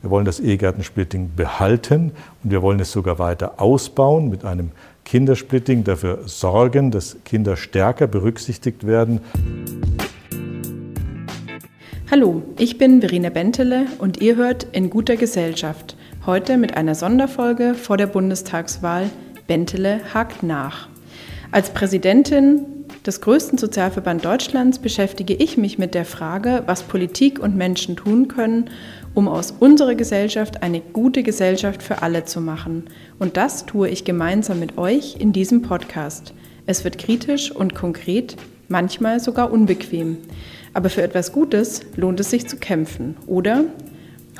Wir wollen das Ehegattensplitting behalten und wir wollen es sogar weiter ausbauen mit einem Kindersplitting, dafür sorgen, dass Kinder stärker berücksichtigt werden. Hallo, ich bin Verena Bentele und ihr hört In guter Gesellschaft. Heute mit einer Sonderfolge vor der Bundestagswahl Bentele hakt nach. Als Präsidentin des größten Sozialverband Deutschlands beschäftige ich mich mit der Frage, was Politik und Menschen tun können, um aus unserer Gesellschaft eine gute Gesellschaft für alle zu machen. Und das tue ich gemeinsam mit euch in diesem Podcast. Es wird kritisch und konkret, manchmal sogar unbequem. Aber für etwas Gutes lohnt es sich zu kämpfen, oder?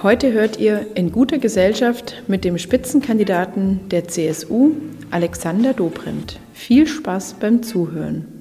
Heute hört ihr in guter Gesellschaft mit dem Spitzenkandidaten der CSU, Alexander Dobrindt. Viel Spaß beim Zuhören.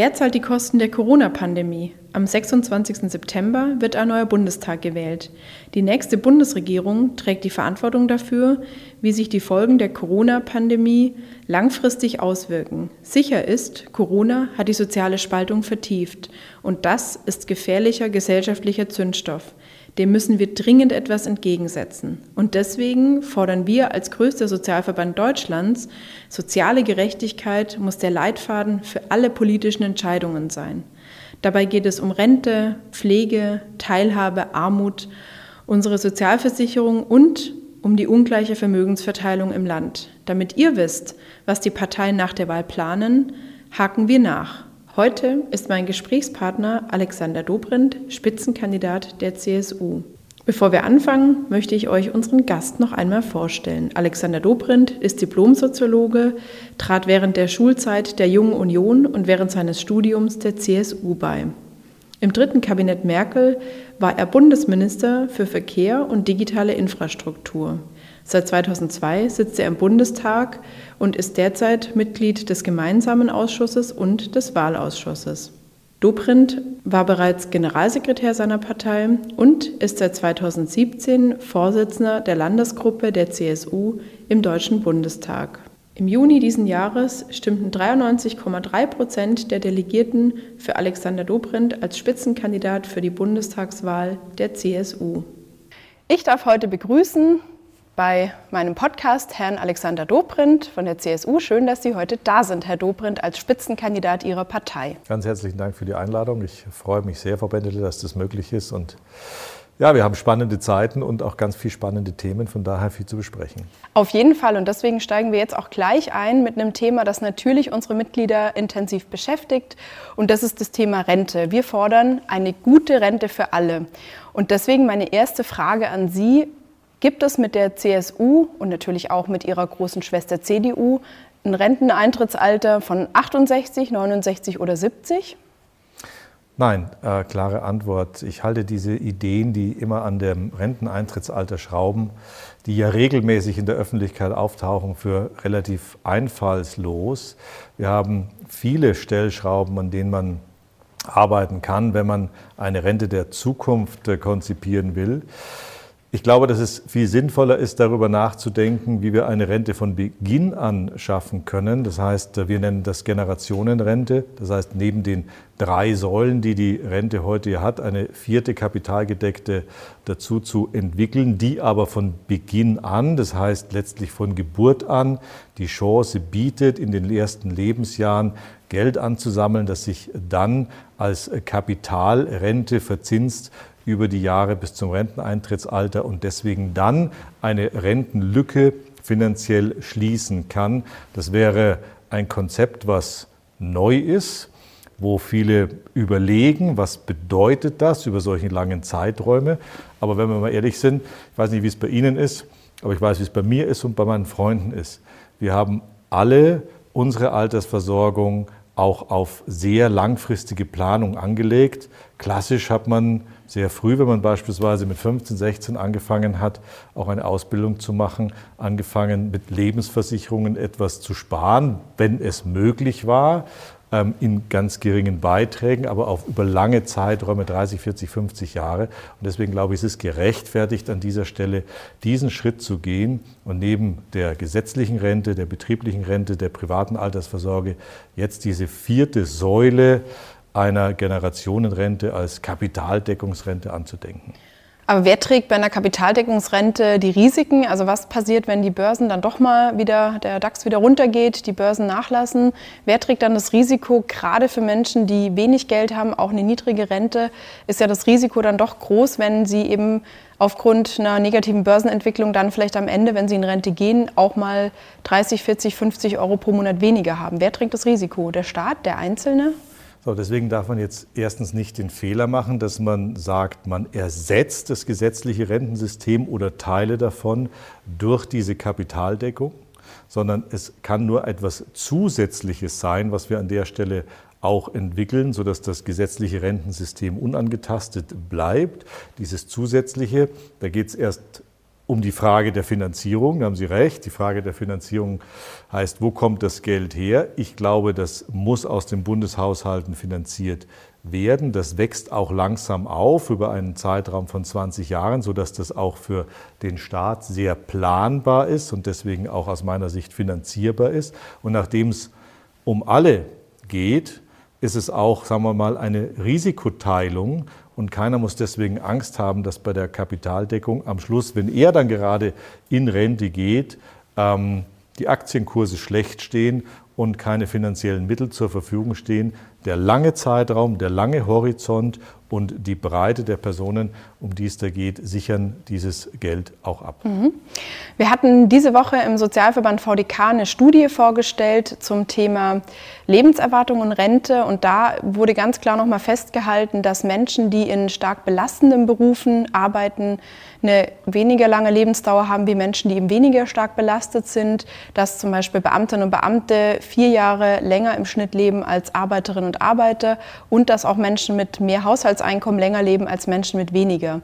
Wer zahlt die Kosten der Corona-Pandemie? Am 26. September wird ein neuer Bundestag gewählt. Die nächste Bundesregierung trägt die Verantwortung dafür, wie sich die Folgen der Corona-Pandemie langfristig auswirken. Sicher ist, Corona hat die soziale Spaltung vertieft und das ist gefährlicher gesellschaftlicher Zündstoff dem müssen wir dringend etwas entgegensetzen. Und deswegen fordern wir als größter Sozialverband Deutschlands, soziale Gerechtigkeit muss der Leitfaden für alle politischen Entscheidungen sein. Dabei geht es um Rente, Pflege, Teilhabe, Armut, unsere Sozialversicherung und um die ungleiche Vermögensverteilung im Land. Damit ihr wisst, was die Parteien nach der Wahl planen, haken wir nach. Heute ist mein Gesprächspartner Alexander Dobrindt, Spitzenkandidat der CSU. Bevor wir anfangen, möchte ich euch unseren Gast noch einmal vorstellen. Alexander Dobrindt ist Diplomsoziologe, trat während der Schulzeit der Jungen Union und während seines Studiums der CSU bei. Im dritten Kabinett Merkel war er Bundesminister für Verkehr und digitale Infrastruktur. Seit 2002 sitzt er im Bundestag und ist derzeit Mitglied des Gemeinsamen Ausschusses und des Wahlausschusses. Dobrindt war bereits Generalsekretär seiner Partei und ist seit 2017 Vorsitzender der Landesgruppe der CSU im Deutschen Bundestag. Im Juni diesen Jahres stimmten 93,3 Prozent der Delegierten für Alexander Dobrindt als Spitzenkandidat für die Bundestagswahl der CSU. Ich darf heute begrüßen bei meinem Podcast Herrn Alexander Dobrindt von der CSU. Schön, dass Sie heute da sind, Herr Dobrindt, als Spitzenkandidat Ihrer Partei. Ganz herzlichen Dank für die Einladung. Ich freue mich sehr, Frau Bendele, dass das möglich ist. Und ja, wir haben spannende Zeiten und auch ganz viele spannende Themen, von daher viel zu besprechen. Auf jeden Fall und deswegen steigen wir jetzt auch gleich ein mit einem Thema, das natürlich unsere Mitglieder intensiv beschäftigt und das ist das Thema Rente. Wir fordern eine gute Rente für alle. Und deswegen meine erste Frage an Sie, Gibt es mit der CSU und natürlich auch mit ihrer großen Schwester CDU ein Renteneintrittsalter von 68, 69 oder 70? Nein, äh, klare Antwort. Ich halte diese Ideen, die immer an dem Renteneintrittsalter schrauben, die ja regelmäßig in der Öffentlichkeit auftauchen, für relativ einfallslos. Wir haben viele Stellschrauben, an denen man arbeiten kann, wenn man eine Rente der Zukunft äh, konzipieren will. Ich glaube, dass es viel sinnvoller ist, darüber nachzudenken, wie wir eine Rente von Beginn an schaffen können. Das heißt, wir nennen das Generationenrente. Das heißt, neben den drei Säulen, die die Rente heute hat, eine vierte kapitalgedeckte dazu zu entwickeln, die aber von Beginn an, das heißt letztlich von Geburt an, die Chance bietet, in den ersten Lebensjahren Geld anzusammeln, das sich dann als Kapitalrente verzinst über die Jahre bis zum Renteneintrittsalter und deswegen dann eine Rentenlücke finanziell schließen kann. Das wäre ein Konzept, was neu ist, wo viele überlegen, was bedeutet das über solche langen Zeiträume. Aber wenn wir mal ehrlich sind, ich weiß nicht, wie es bei Ihnen ist, aber ich weiß, wie es bei mir ist und bei meinen Freunden ist. Wir haben alle unsere Altersversorgung auch auf sehr langfristige Planung angelegt. Klassisch hat man sehr früh, wenn man beispielsweise mit 15, 16 angefangen hat, auch eine Ausbildung zu machen, angefangen mit Lebensversicherungen etwas zu sparen, wenn es möglich war, ähm, in ganz geringen Beiträgen, aber auch über lange Zeiträume, 30, 40, 50 Jahre. Und deswegen glaube ich, es ist gerechtfertigt, an dieser Stelle diesen Schritt zu gehen und neben der gesetzlichen Rente, der betrieblichen Rente, der privaten Altersvorsorge jetzt diese vierte Säule einer Generationenrente als Kapitaldeckungsrente anzudenken. Aber wer trägt bei einer Kapitaldeckungsrente die Risiken? Also was passiert, wenn die Börsen dann doch mal wieder, der DAX wieder runtergeht, die Börsen nachlassen? Wer trägt dann das Risiko? Gerade für Menschen, die wenig Geld haben, auch eine niedrige Rente, ist ja das Risiko dann doch groß, wenn sie eben aufgrund einer negativen Börsenentwicklung dann vielleicht am Ende, wenn sie in Rente gehen, auch mal 30, 40, 50 Euro pro Monat weniger haben. Wer trägt das Risiko? Der Staat, der Einzelne? So, deswegen darf man jetzt erstens nicht den Fehler machen, dass man sagt, man ersetzt das gesetzliche Rentensystem oder Teile davon durch diese Kapitaldeckung, sondern es kann nur etwas Zusätzliches sein, was wir an der Stelle auch entwickeln, sodass das gesetzliche Rentensystem unangetastet bleibt. Dieses Zusätzliche, da geht es erst um die Frage der Finanzierung. Da haben Sie recht. Die Frage der Finanzierung heißt, wo kommt das Geld her? Ich glaube, das muss aus den Bundeshaushalten finanziert werden. Das wächst auch langsam auf über einen Zeitraum von 20 Jahren, sodass das auch für den Staat sehr planbar ist und deswegen auch aus meiner Sicht finanzierbar ist. Und nachdem es um alle geht, ist es auch, sagen wir mal, eine Risikoteilung und keiner muss deswegen Angst haben, dass bei der Kapitaldeckung am Schluss, wenn er dann gerade in Rente geht, ähm, die Aktienkurse schlecht stehen und keine finanziellen Mittel zur Verfügung stehen. Der lange Zeitraum, der lange Horizont und die Breite der Personen, um die es da geht, sichern dieses Geld auch ab. Mhm. Wir hatten diese Woche im Sozialverband VDK eine Studie vorgestellt zum Thema Lebenserwartung und Rente. Und da wurde ganz klar nochmal festgehalten, dass Menschen, die in stark belastenden Berufen arbeiten, eine weniger lange Lebensdauer haben wie Menschen, die eben weniger stark belastet sind, dass zum Beispiel Beamtinnen und Beamte vier Jahre länger im Schnitt leben als Arbeiterinnen und Arbeiter und dass auch Menschen mit mehr Haushaltseinkommen länger leben als Menschen mit weniger.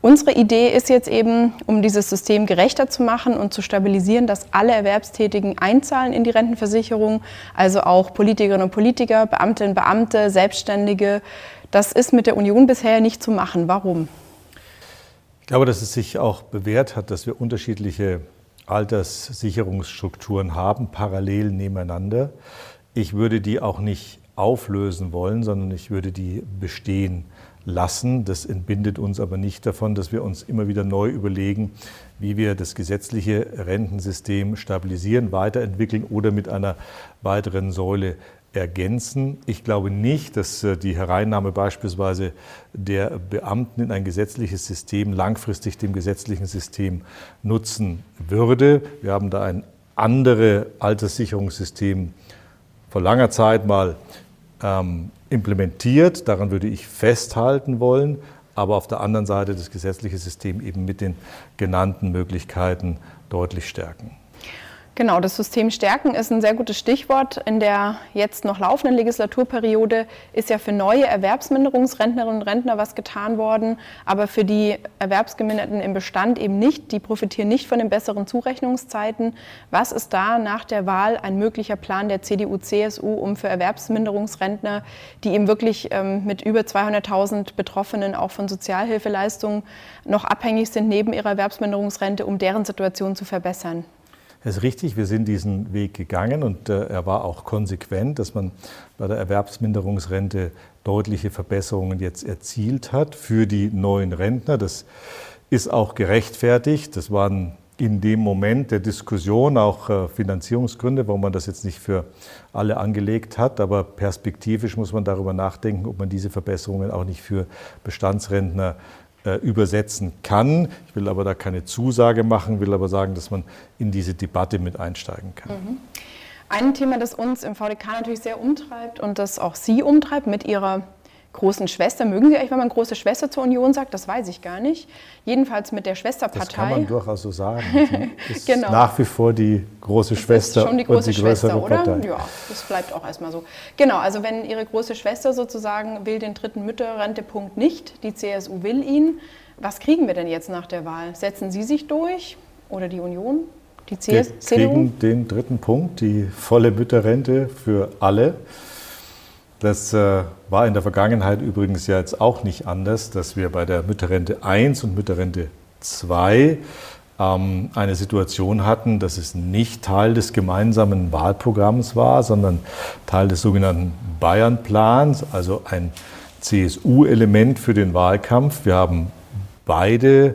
Unsere Idee ist jetzt eben, um dieses System gerechter zu machen und zu stabilisieren, dass alle Erwerbstätigen einzahlen in die Rentenversicherung, also auch Politikerinnen und Politiker, Beamtinnen und Beamte, Selbstständige. Das ist mit der Union bisher nicht zu machen. Warum? Ich glaube, dass es sich auch bewährt hat, dass wir unterschiedliche Alterssicherungsstrukturen haben, parallel nebeneinander. Ich würde die auch nicht auflösen wollen, sondern ich würde die bestehen lassen. Das entbindet uns aber nicht davon, dass wir uns immer wieder neu überlegen, wie wir das gesetzliche Rentensystem stabilisieren, weiterentwickeln oder mit einer weiteren Säule ergänzen. Ich glaube nicht, dass äh, die Hereinnahme beispielsweise der Beamten in ein gesetzliches System langfristig dem gesetzlichen System nutzen würde. Wir haben da ein anderes Alterssicherungssystem vor langer Zeit mal ähm, implementiert. Daran würde ich festhalten wollen, aber auf der anderen Seite das gesetzliche System eben mit den genannten Möglichkeiten deutlich stärken. Genau, das System stärken ist ein sehr gutes Stichwort. In der jetzt noch laufenden Legislaturperiode ist ja für neue Erwerbsminderungsrentnerinnen und Rentner was getan worden, aber für die Erwerbsgeminderten im Bestand eben nicht. Die profitieren nicht von den besseren Zurechnungszeiten. Was ist da nach der Wahl ein möglicher Plan der CDU-CSU, um für Erwerbsminderungsrentner, die eben wirklich ähm, mit über 200.000 Betroffenen auch von Sozialhilfeleistungen noch abhängig sind neben ihrer Erwerbsminderungsrente, um deren Situation zu verbessern? Es ist richtig, wir sind diesen Weg gegangen und äh, er war auch konsequent, dass man bei der Erwerbsminderungsrente deutliche Verbesserungen jetzt erzielt hat für die neuen Rentner. Das ist auch gerechtfertigt. Das waren in dem Moment der Diskussion auch äh, Finanzierungsgründe, warum man das jetzt nicht für alle angelegt hat. Aber perspektivisch muss man darüber nachdenken, ob man diese Verbesserungen auch nicht für Bestandsrentner äh, übersetzen kann. Ich will aber da keine Zusage machen, will aber sagen, dass man in diese Debatte mit einsteigen kann. Mhm. Ein Thema, das uns im VDK natürlich sehr umtreibt und das auch Sie umtreibt mit Ihrer großen Schwester. Mögen Sie eigentlich, wenn man große Schwester zur Union sagt? Das weiß ich gar nicht. Jedenfalls mit der Schwesterpartei. Das kann man durchaus so sagen. Sie ist genau. nach wie vor die große Schwester das ist schon die große die Schwester, oder? Partei. Ja, das bleibt auch erstmal so. Genau, also wenn Ihre große Schwester sozusagen will den dritten Mütterrentepunkt nicht, die CSU will ihn, was kriegen wir denn jetzt nach der Wahl? Setzen Sie sich durch oder die Union? Die CS wir kriegen den dritten Punkt, die volle Mütterrente für alle. Das äh, war in der Vergangenheit übrigens ja jetzt auch nicht anders, dass wir bei der Mütterrente 1 und Mütterrente 2 ähm, eine Situation hatten, dass es nicht Teil des gemeinsamen Wahlprogramms war, sondern Teil des sogenannten Bayern-Plans, also ein CSU-Element für den Wahlkampf. Wir haben beide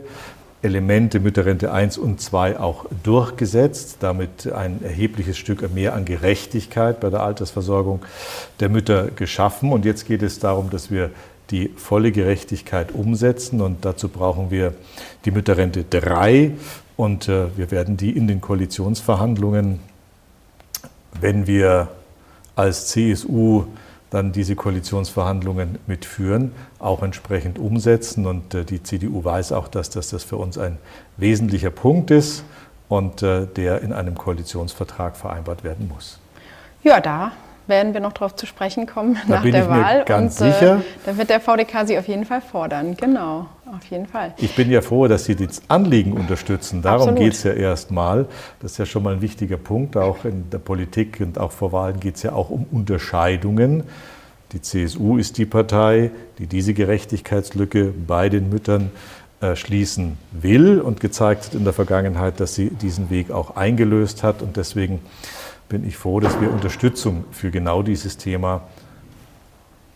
Elemente Mütterrente 1 und 2 auch durchgesetzt, damit ein erhebliches Stück mehr an Gerechtigkeit bei der Altersversorgung der Mütter geschaffen. Und jetzt geht es darum, dass wir die volle Gerechtigkeit umsetzen. Und dazu brauchen wir die Mütterrente 3. Und äh, wir werden die in den Koalitionsverhandlungen, wenn wir als CSU dann diese Koalitionsverhandlungen mitführen, auch entsprechend umsetzen. Und äh, die CDU weiß auch, dass das, das für uns ein wesentlicher Punkt ist und äh, der in einem Koalitionsvertrag vereinbart werden muss. Ja, da werden wir noch darauf zu sprechen kommen da nach der Wahl. ganz und äh, sicher. da wird der VDK Sie auf jeden Fall fordern. Genau, auf jeden Fall. Ich bin ja froh, dass Sie das Anliegen unterstützen. Darum geht es ja erstmal. Das ist ja schon mal ein wichtiger Punkt. Auch in der Politik und auch vor Wahlen geht es ja auch um Unterscheidungen. Die CSU ist die Partei, die diese Gerechtigkeitslücke bei den Müttern äh, schließen will und gezeigt hat in der Vergangenheit, dass sie diesen Weg auch eingelöst hat. Und deswegen bin ich froh, dass wir Unterstützung für genau dieses Thema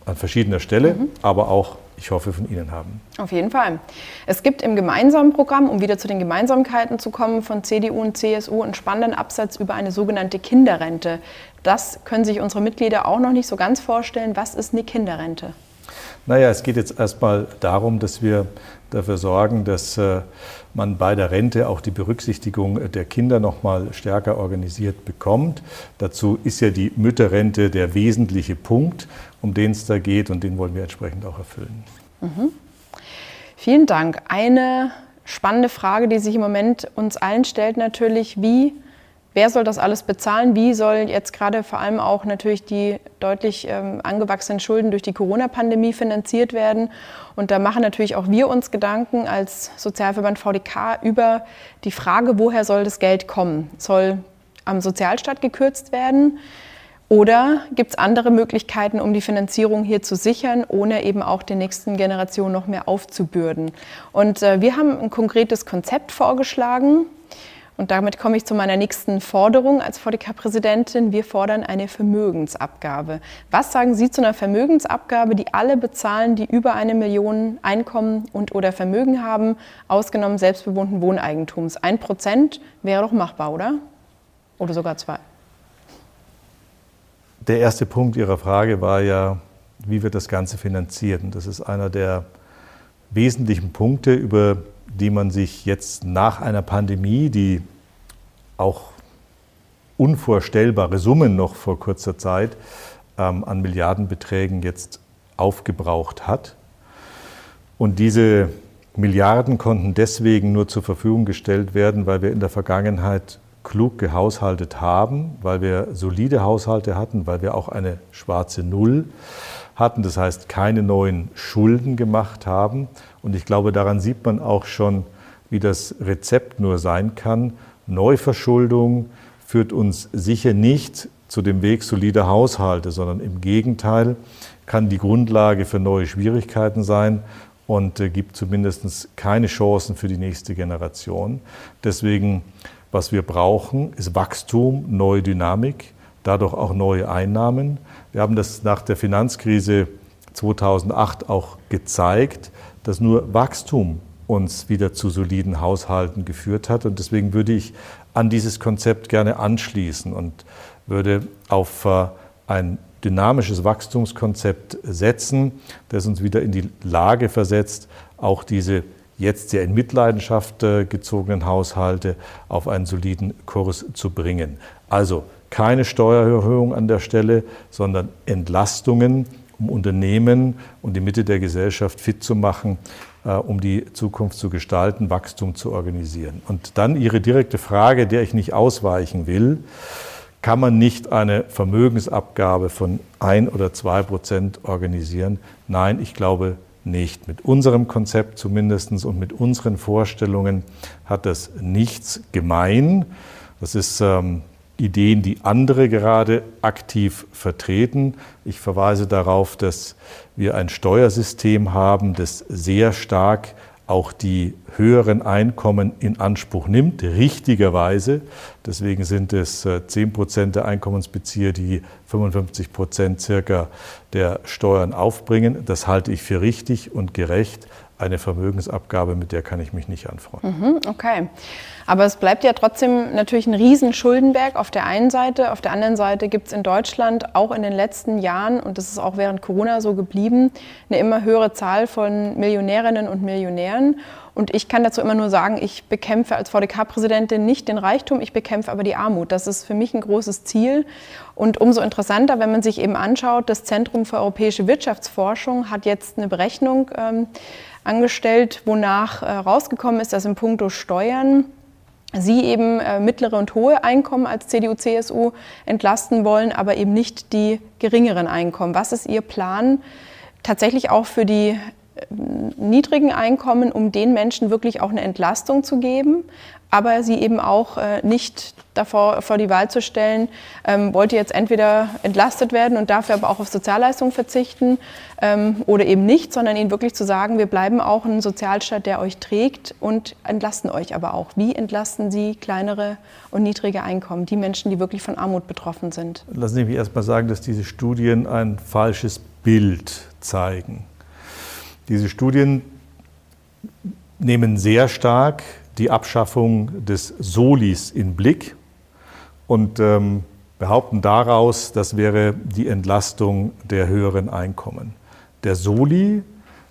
an verschiedener Stelle, mhm. aber auch, ich hoffe, von Ihnen haben. Auf jeden Fall. Es gibt im gemeinsamen Programm, um wieder zu den Gemeinsamkeiten zu kommen, von CDU und CSU einen spannenden Absatz über eine sogenannte Kinderrente. Das können sich unsere Mitglieder auch noch nicht so ganz vorstellen. Was ist eine Kinderrente? Naja, es geht jetzt erstmal darum, dass wir dafür sorgen, dass äh, man bei der Rente auch die Berücksichtigung der Kinder noch mal stärker organisiert bekommt. Dazu ist ja die Mütterrente der wesentliche Punkt, um den es da geht und den wollen wir entsprechend auch erfüllen. Mhm. Vielen Dank. Eine spannende Frage, die sich im Moment uns allen stellt, natürlich, wie Wer soll das alles bezahlen? Wie soll jetzt gerade vor allem auch natürlich die deutlich ähm, angewachsenen Schulden durch die Corona-Pandemie finanziert werden? Und da machen natürlich auch wir uns Gedanken als Sozialverband VDK über die Frage, woher soll das Geld kommen? Soll am Sozialstaat gekürzt werden? Oder gibt es andere Möglichkeiten, um die Finanzierung hier zu sichern, ohne eben auch den nächsten Generationen noch mehr aufzubürden? Und äh, wir haben ein konkretes Konzept vorgeschlagen, und damit komme ich zu meiner nächsten Forderung als VDK-Präsidentin. Wir fordern eine Vermögensabgabe. Was sagen Sie zu einer Vermögensabgabe, die alle bezahlen, die über eine Million Einkommen und oder Vermögen haben, ausgenommen selbstbewohnten Wohneigentums? Ein Prozent wäre doch machbar, oder? Oder sogar zwei? Der erste Punkt Ihrer Frage war ja, wie wird das Ganze finanziert? Und das ist einer der wesentlichen Punkte, über die man sich jetzt nach einer Pandemie, die auch unvorstellbare Summen noch vor kurzer Zeit ähm, an Milliardenbeträgen jetzt aufgebraucht hat. Und diese Milliarden konnten deswegen nur zur Verfügung gestellt werden, weil wir in der Vergangenheit klug gehaushaltet haben, weil wir solide Haushalte hatten, weil wir auch eine schwarze Null hatten, das heißt keine neuen Schulden gemacht haben. Und ich glaube, daran sieht man auch schon, wie das Rezept nur sein kann. Neuverschuldung führt uns sicher nicht zu dem Weg solider Haushalte, sondern im Gegenteil kann die Grundlage für neue Schwierigkeiten sein und äh, gibt zumindest keine Chancen für die nächste Generation. Deswegen, was wir brauchen, ist Wachstum, neue Dynamik, dadurch auch neue Einnahmen. Wir haben das nach der Finanzkrise 2008 auch gezeigt, dass nur Wachstum uns wieder zu soliden Haushalten geführt hat. Und deswegen würde ich an dieses Konzept gerne anschließen und würde auf äh, ein dynamisches Wachstumskonzept setzen, das uns wieder in die Lage versetzt, auch diese jetzt sehr in Mitleidenschaft äh, gezogenen Haushalte auf einen soliden Kurs zu bringen. Also keine Steuererhöhung an der Stelle, sondern Entlastungen, um Unternehmen und die Mitte der Gesellschaft fit zu machen, äh, um die Zukunft zu gestalten, Wachstum zu organisieren. Und dann Ihre direkte Frage, der ich nicht ausweichen will, kann man nicht eine Vermögensabgabe von ein oder zwei Prozent organisieren? Nein, ich glaube nicht. Mit unserem Konzept zumindest und mit unseren Vorstellungen hat das nichts gemein. Das ist ähm, Ideen, die andere gerade aktiv vertreten. Ich verweise darauf, dass wir ein Steuersystem haben, das sehr stark auch die höheren Einkommen in Anspruch nimmt, richtigerweise. Deswegen sind es 10 äh, Prozent der Einkommensbezieher, die 55 Prozent circa der Steuern aufbringen. Das halte ich für richtig und gerecht eine Vermögensabgabe, mit der kann ich mich nicht anfreunden. Mhm, okay. Aber es bleibt ja trotzdem natürlich ein Riesenschuldenberg auf der einen Seite. Auf der anderen Seite gibt es in Deutschland auch in den letzten Jahren, und das ist auch während Corona so geblieben, eine immer höhere Zahl von Millionärinnen und Millionären. Und ich kann dazu immer nur sagen, ich bekämpfe als VDK-Präsidentin nicht den Reichtum, ich bekämpfe aber die Armut. Das ist für mich ein großes Ziel. Und umso interessanter, wenn man sich eben anschaut, das Zentrum für europäische Wirtschaftsforschung hat jetzt eine Berechnung ähm, angestellt, wonach äh, rausgekommen ist, dass in puncto Steuern Sie eben äh, mittlere und hohe Einkommen als CDU, CSU entlasten wollen, aber eben nicht die geringeren Einkommen. Was ist Ihr Plan tatsächlich auch für die niedrigen Einkommen, um den Menschen wirklich auch eine Entlastung zu geben? aber sie eben auch äh, nicht davor vor die Wahl zu stellen, ähm, wollte jetzt entweder entlastet werden und dafür aber auch auf Sozialleistungen verzichten ähm, oder eben nicht, sondern ihnen wirklich zu sagen, wir bleiben auch ein Sozialstaat, der euch trägt und entlasten euch aber auch. Wie entlasten Sie kleinere und niedrige Einkommen, die Menschen, die wirklich von Armut betroffen sind? Lassen Sie mich erst mal sagen, dass diese Studien ein falsches Bild zeigen. Diese Studien nehmen sehr stark die Abschaffung des Solis in Blick und ähm, behaupten daraus, das wäre die Entlastung der höheren Einkommen. Der Soli,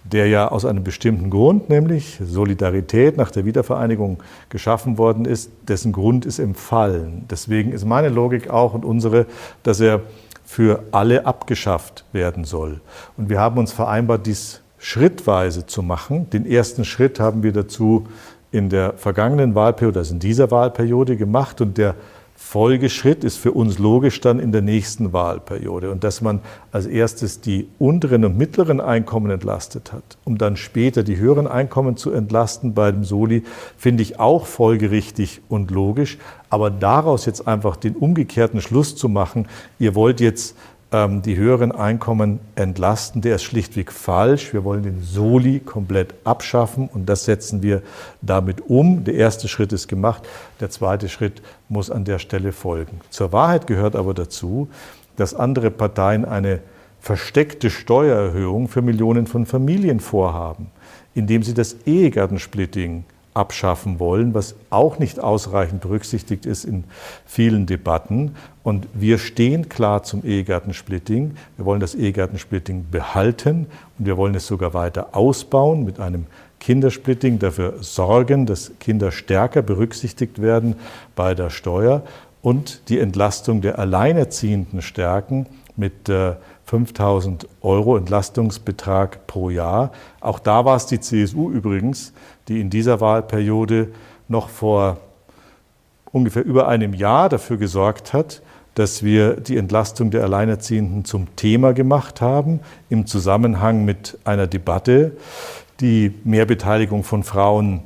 der ja aus einem bestimmten Grund, nämlich Solidarität nach der Wiedervereinigung geschaffen worden ist, dessen Grund ist im Fallen. Deswegen ist meine Logik auch und unsere, dass er für alle abgeschafft werden soll. Und wir haben uns vereinbart, dies schrittweise zu machen. Den ersten Schritt haben wir dazu in der vergangenen Wahlperiode, also in dieser Wahlperiode gemacht und der Folgeschritt ist für uns logisch dann in der nächsten Wahlperiode. Und dass man als erstes die unteren und mittleren Einkommen entlastet hat, um dann später die höheren Einkommen zu entlasten bei dem Soli, finde ich auch folgerichtig und logisch. Aber daraus jetzt einfach den umgekehrten Schluss zu machen, ihr wollt jetzt die höheren Einkommen entlasten, der ist schlichtweg falsch. Wir wollen den Soli komplett abschaffen und das setzen wir damit um. Der erste Schritt ist gemacht, der zweite Schritt muss an der Stelle folgen. Zur Wahrheit gehört aber dazu, dass andere Parteien eine versteckte Steuererhöhung für Millionen von Familien vorhaben, indem sie das Ehegattensplitting abschaffen wollen, was auch nicht ausreichend berücksichtigt ist in vielen Debatten. Und wir stehen klar zum Ehegattensplitting. Wir wollen das Ehegattensplitting behalten und wir wollen es sogar weiter ausbauen mit einem Kindersplitting, dafür sorgen, dass Kinder stärker berücksichtigt werden bei der Steuer und die Entlastung der Alleinerziehenden stärken mit 5000 Euro Entlastungsbetrag pro Jahr. Auch da war es die CSU übrigens, die in dieser Wahlperiode noch vor ungefähr über einem Jahr dafür gesorgt hat, dass wir die Entlastung der Alleinerziehenden zum Thema gemacht haben, im Zusammenhang mit einer Debatte, die Mehrbeteiligung von Frauen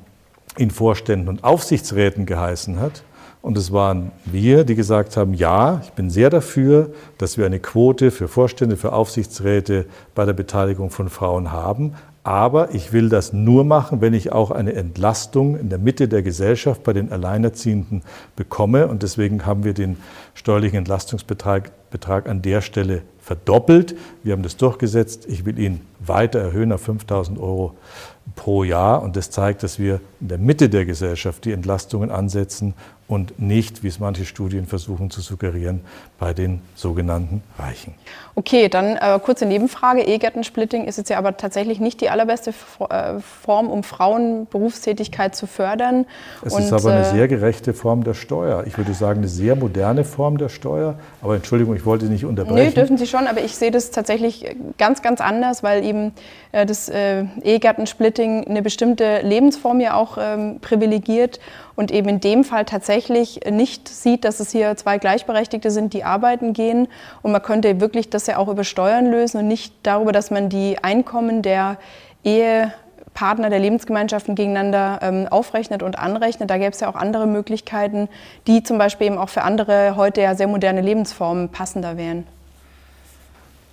in Vorständen und Aufsichtsräten geheißen hat. Und es waren wir, die gesagt haben, ja, ich bin sehr dafür, dass wir eine Quote für Vorstände, für Aufsichtsräte bei der Beteiligung von Frauen haben. Aber ich will das nur machen, wenn ich auch eine Entlastung in der Mitte der Gesellschaft bei den Alleinerziehenden bekomme. Und deswegen haben wir den steuerlichen Entlastungsbetrag Betrag an der Stelle verdoppelt. Wir haben das durchgesetzt. Ich will ihn weiter erhöhen auf 5000 Euro pro Jahr. Und das zeigt, dass wir in der Mitte der Gesellschaft die Entlastungen ansetzen und nicht, wie es manche Studien versuchen zu suggerieren, bei den sogenannten Reichen. Okay, dann äh, kurze Nebenfrage. Ehegattensplitting ist jetzt ja aber tatsächlich nicht die allerbeste äh, Form, um Frauenberufstätigkeit zu fördern. Es und, ist aber eine äh, sehr gerechte Form der Steuer. Ich würde sagen, eine sehr moderne Form der Steuer. Aber Entschuldigung, ich wollte nicht unterbrechen. Nee, dürfen Sie schon, aber ich sehe das tatsächlich ganz, ganz anders, weil eben äh, das äh, Ehegattensplitting eine bestimmte Lebensform ja auch ähm, privilegiert und eben in dem Fall tatsächlich nicht sieht, dass es hier zwei Gleichberechtigte sind, die arbeiten gehen. Und man könnte wirklich das ja auch über Steuern lösen und nicht darüber, dass man die Einkommen der Ehepartner der Lebensgemeinschaften gegeneinander ähm, aufrechnet und anrechnet. Da gäbe es ja auch andere Möglichkeiten, die zum Beispiel eben auch für andere heute ja sehr moderne Lebensformen passender wären.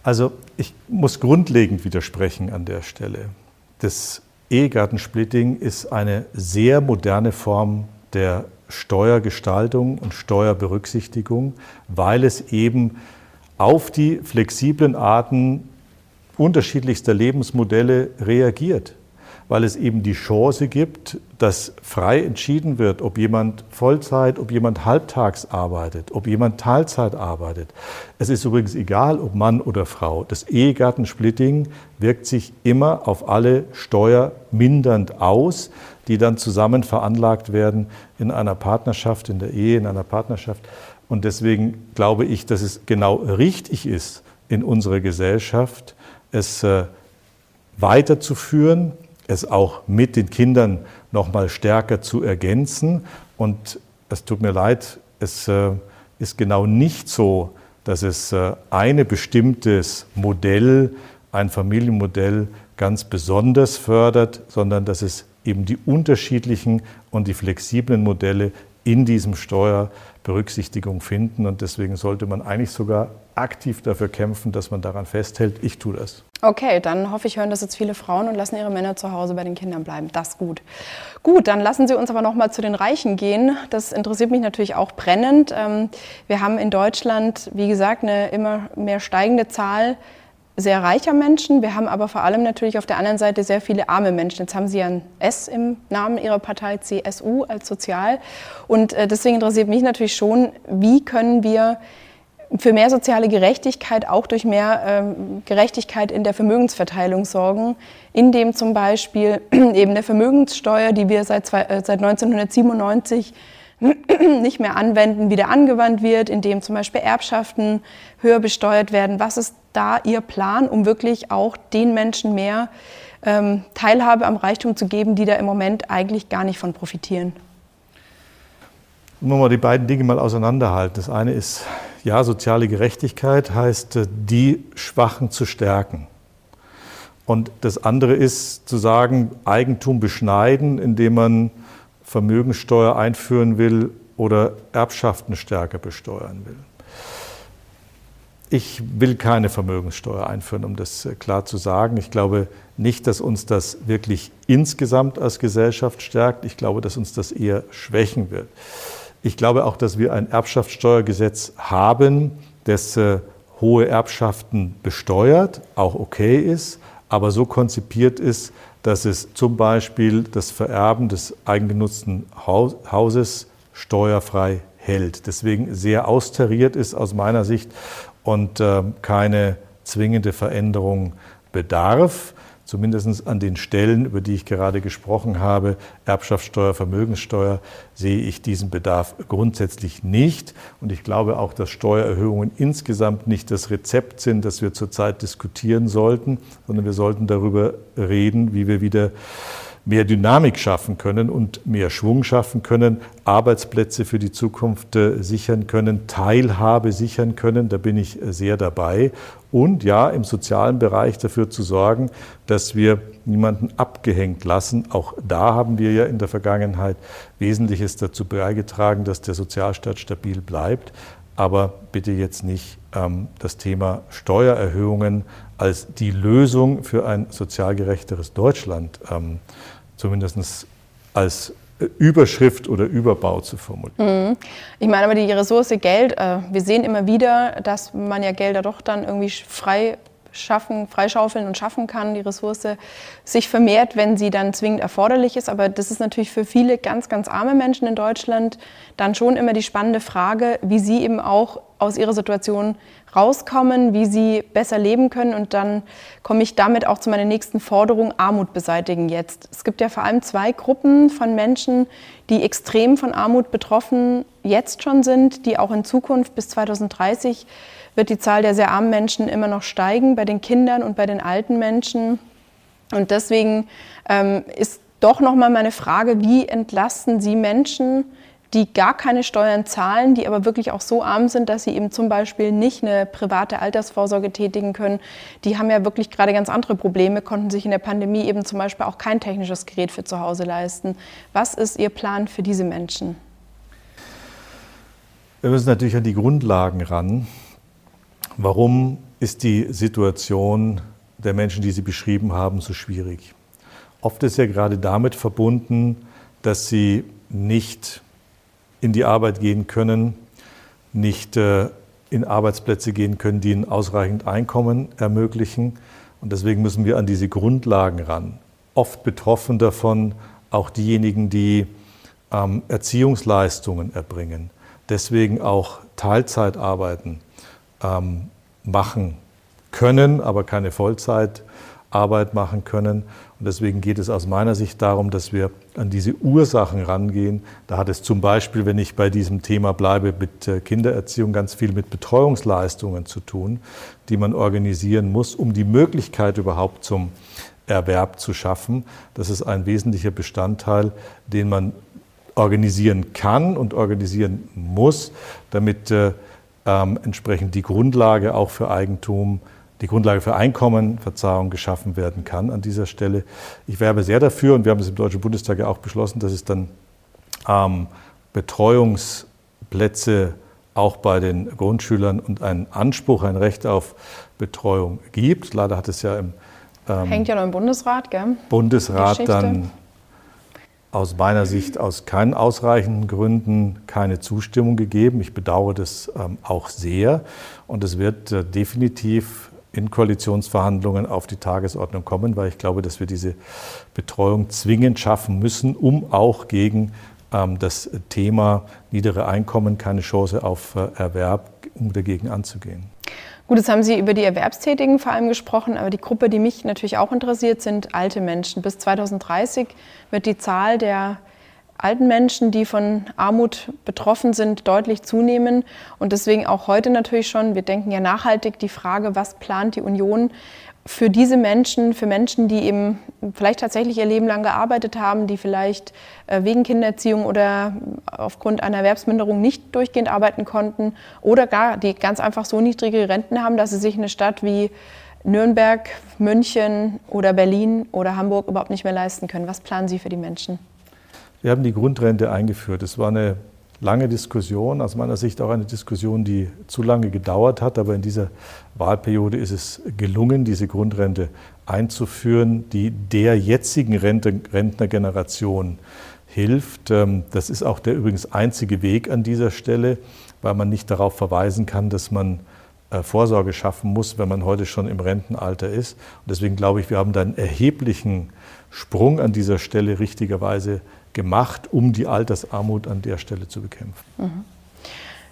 Also ich muss grundlegend widersprechen an der Stelle. Das Ehegattensplitting ist eine sehr moderne Form der Steuergestaltung und Steuerberücksichtigung, weil es eben auf die flexiblen Arten unterschiedlichster Lebensmodelle reagiert weil es eben die Chance gibt, dass frei entschieden wird, ob jemand Vollzeit, ob jemand halbtags arbeitet, ob jemand Teilzeit arbeitet. Es ist übrigens egal, ob Mann oder Frau. Das Ehegattensplitting wirkt sich immer auf alle steuermindernd aus, die dann zusammen veranlagt werden in einer Partnerschaft, in der Ehe, in einer Partnerschaft. Und deswegen glaube ich, dass es genau richtig ist, in unserer Gesellschaft es äh, weiterzuführen, es auch mit den Kindern noch mal stärker zu ergänzen. Und es tut mir leid, es äh, ist genau nicht so, dass es äh, ein bestimmtes Modell, ein Familienmodell ganz besonders fördert, sondern dass es eben die unterschiedlichen und die flexiblen Modelle in diesem Steuerberücksichtigung finden. Und deswegen sollte man eigentlich sogar aktiv dafür kämpfen, dass man daran festhält. Ich tue das. Okay, dann hoffe ich, hören das jetzt viele Frauen und lassen ihre Männer zu Hause bei den Kindern bleiben. Das ist gut. Gut, dann lassen Sie uns aber noch mal zu den Reichen gehen. Das interessiert mich natürlich auch brennend. Ähm, wir haben in Deutschland, wie gesagt, eine immer mehr steigende Zahl sehr reicher Menschen. Wir haben aber vor allem natürlich auf der anderen Seite sehr viele arme Menschen. Jetzt haben Sie ja ein S im Namen Ihrer Partei, CSU als Sozial. Und äh, deswegen interessiert mich natürlich schon, wie können wir für mehr soziale Gerechtigkeit auch durch mehr ähm, Gerechtigkeit in der Vermögensverteilung sorgen, indem zum Beispiel eben der Vermögenssteuer, die wir seit, zwei, äh, seit 1997 nicht mehr anwenden, wieder angewandt wird, indem zum Beispiel Erbschaften höher besteuert werden. Was ist da Ihr Plan, um wirklich auch den Menschen mehr ähm, Teilhabe am Reichtum zu geben, die da im Moment eigentlich gar nicht von profitieren? Wir mal die beiden Dinge mal auseinanderhalten. Das eine ist ja, soziale Gerechtigkeit heißt, äh, die Schwachen zu stärken. Und das andere ist zu sagen, Eigentum beschneiden, indem man Vermögenssteuer einführen will oder Erbschaften stärker besteuern will. Ich will keine Vermögenssteuer einführen, um das äh, klar zu sagen. Ich glaube nicht, dass uns das wirklich insgesamt als Gesellschaft stärkt. Ich glaube, dass uns das eher schwächen wird. Ich glaube auch, dass wir ein Erbschaftssteuergesetz haben, das äh, hohe Erbschaften besteuert, auch okay ist, aber so konzipiert ist, dass es zum Beispiel das Vererben des eigengenutzten Hauses steuerfrei hält. Deswegen sehr austariert ist aus meiner Sicht und äh, keine zwingende Veränderung bedarf zumindest an den Stellen, über die ich gerade gesprochen habe, Erbschaftssteuer, Vermögenssteuer, sehe ich diesen Bedarf grundsätzlich nicht. Und ich glaube auch, dass Steuererhöhungen insgesamt nicht das Rezept sind, das wir zurzeit diskutieren sollten, sondern wir sollten darüber reden, wie wir wieder mehr Dynamik schaffen können und mehr Schwung schaffen können, Arbeitsplätze für die Zukunft äh, sichern können, Teilhabe sichern können. Da bin ich äh, sehr dabei. Und ja, im sozialen Bereich dafür zu sorgen, dass wir niemanden abgehängt lassen. Auch da haben wir ja in der Vergangenheit Wesentliches dazu beigetragen, dass der Sozialstaat stabil bleibt. Aber bitte jetzt nicht ähm, das Thema Steuererhöhungen als die Lösung für ein sozial gerechteres Deutschland ähm, zumindest als Überschrift oder Überbau zu formulieren. Mhm. Ich meine aber die Ressource Geld, äh, wir sehen immer wieder, dass man ja Gelder doch dann irgendwie frei schaffen, freischaufeln und schaffen kann, die Ressource sich vermehrt, wenn sie dann zwingend erforderlich ist. Aber das ist natürlich für viele ganz, ganz arme Menschen in Deutschland dann schon immer die spannende Frage, wie sie eben auch aus ihrer Situation rauskommen, wie sie besser leben können. Und dann komme ich damit auch zu meiner nächsten Forderung, Armut beseitigen jetzt. Es gibt ja vor allem zwei Gruppen von Menschen, die extrem von Armut betroffen jetzt schon sind, die auch in Zukunft bis 2030 wird die Zahl der sehr armen Menschen immer noch steigen, bei den Kindern und bei den alten Menschen. Und deswegen ähm, ist doch nochmal meine Frage, wie entlasten Sie Menschen, die gar keine Steuern zahlen, die aber wirklich auch so arm sind, dass sie eben zum Beispiel nicht eine private Altersvorsorge tätigen können. Die haben ja wirklich gerade ganz andere Probleme, konnten sich in der Pandemie eben zum Beispiel auch kein technisches Gerät für zu Hause leisten. Was ist Ihr Plan für diese Menschen? Wir müssen natürlich an die Grundlagen ran. Warum ist die Situation der Menschen, die Sie beschrieben haben, so schwierig? oft ist ja gerade damit verbunden, dass sie nicht in die Arbeit gehen können, nicht äh, in Arbeitsplätze gehen können, die ein ausreichend Einkommen ermöglichen. Und deswegen müssen wir an diese Grundlagen ran. Oft betroffen davon auch diejenigen, die ähm, Erziehungsleistungen erbringen, deswegen auch Teilzeitarbeiten ähm, machen können, aber keine Vollzeitarbeit machen können. Und deswegen geht es aus meiner Sicht darum, dass wir an diese Ursachen rangehen. Da hat es zum Beispiel, wenn ich bei diesem Thema bleibe, mit äh, Kindererziehung ganz viel mit Betreuungsleistungen zu tun, die man organisieren muss, um die Möglichkeit überhaupt zum Erwerb zu schaffen. Das ist ein wesentlicher Bestandteil, den man organisieren kann und organisieren muss, damit äh, ähm, entsprechend die Grundlage auch für Eigentum, die Grundlage für Einkommen, Verzahlung geschaffen werden kann an dieser Stelle. Ich werbe sehr dafür und wir haben es im Deutschen Bundestag ja auch beschlossen, dass es dann ähm, Betreuungsplätze auch bei den Grundschülern und einen Anspruch, ein Recht auf Betreuung gibt. Leider hat es ja im ähm, Hängt ja noch im Bundesrat, gell? Bundesrat dann aus meiner Sicht aus keinen ausreichenden Gründen keine Zustimmung gegeben. Ich bedauere das ähm, auch sehr. Und es wird äh, definitiv in Koalitionsverhandlungen auf die Tagesordnung kommen, weil ich glaube, dass wir diese Betreuung zwingend schaffen müssen, um auch gegen ähm, das Thema niedere Einkommen, keine Chance auf äh, Erwerb, um dagegen anzugehen. Gut, jetzt haben Sie über die Erwerbstätigen vor allem gesprochen, aber die Gruppe, die mich natürlich auch interessiert, sind alte Menschen. Bis 2030 wird die Zahl der alten Menschen, die von Armut betroffen sind, deutlich zunehmen. Und deswegen auch heute natürlich schon, wir denken ja nachhaltig die Frage, was plant die Union für diese Menschen, für Menschen, die eben vielleicht tatsächlich ihr Leben lang gearbeitet haben, die vielleicht äh, wegen Kindererziehung oder aufgrund einer Erwerbsminderung nicht durchgehend arbeiten konnten oder gar die ganz einfach so niedrige Renten haben, dass sie sich eine Stadt wie Nürnberg, München oder Berlin oder Hamburg überhaupt nicht mehr leisten können. Was planen Sie für die Menschen? Wir haben die Grundrente eingeführt. Es war eine lange Diskussion, aus meiner Sicht auch eine Diskussion, die zu lange gedauert hat. Aber in dieser Wahlperiode ist es gelungen, diese Grundrente einzuführen, die der jetzigen Rentnergeneration hilft. Ähm, das ist auch der übrigens einzige Weg an dieser Stelle, weil man nicht darauf verweisen kann, dass man äh, Vorsorge schaffen muss, wenn man heute schon im Rentenalter ist. Und deswegen glaube ich, wir haben da einen erheblichen Sprung an dieser Stelle richtigerweise gemacht, um die Altersarmut an der Stelle zu bekämpfen. Mhm.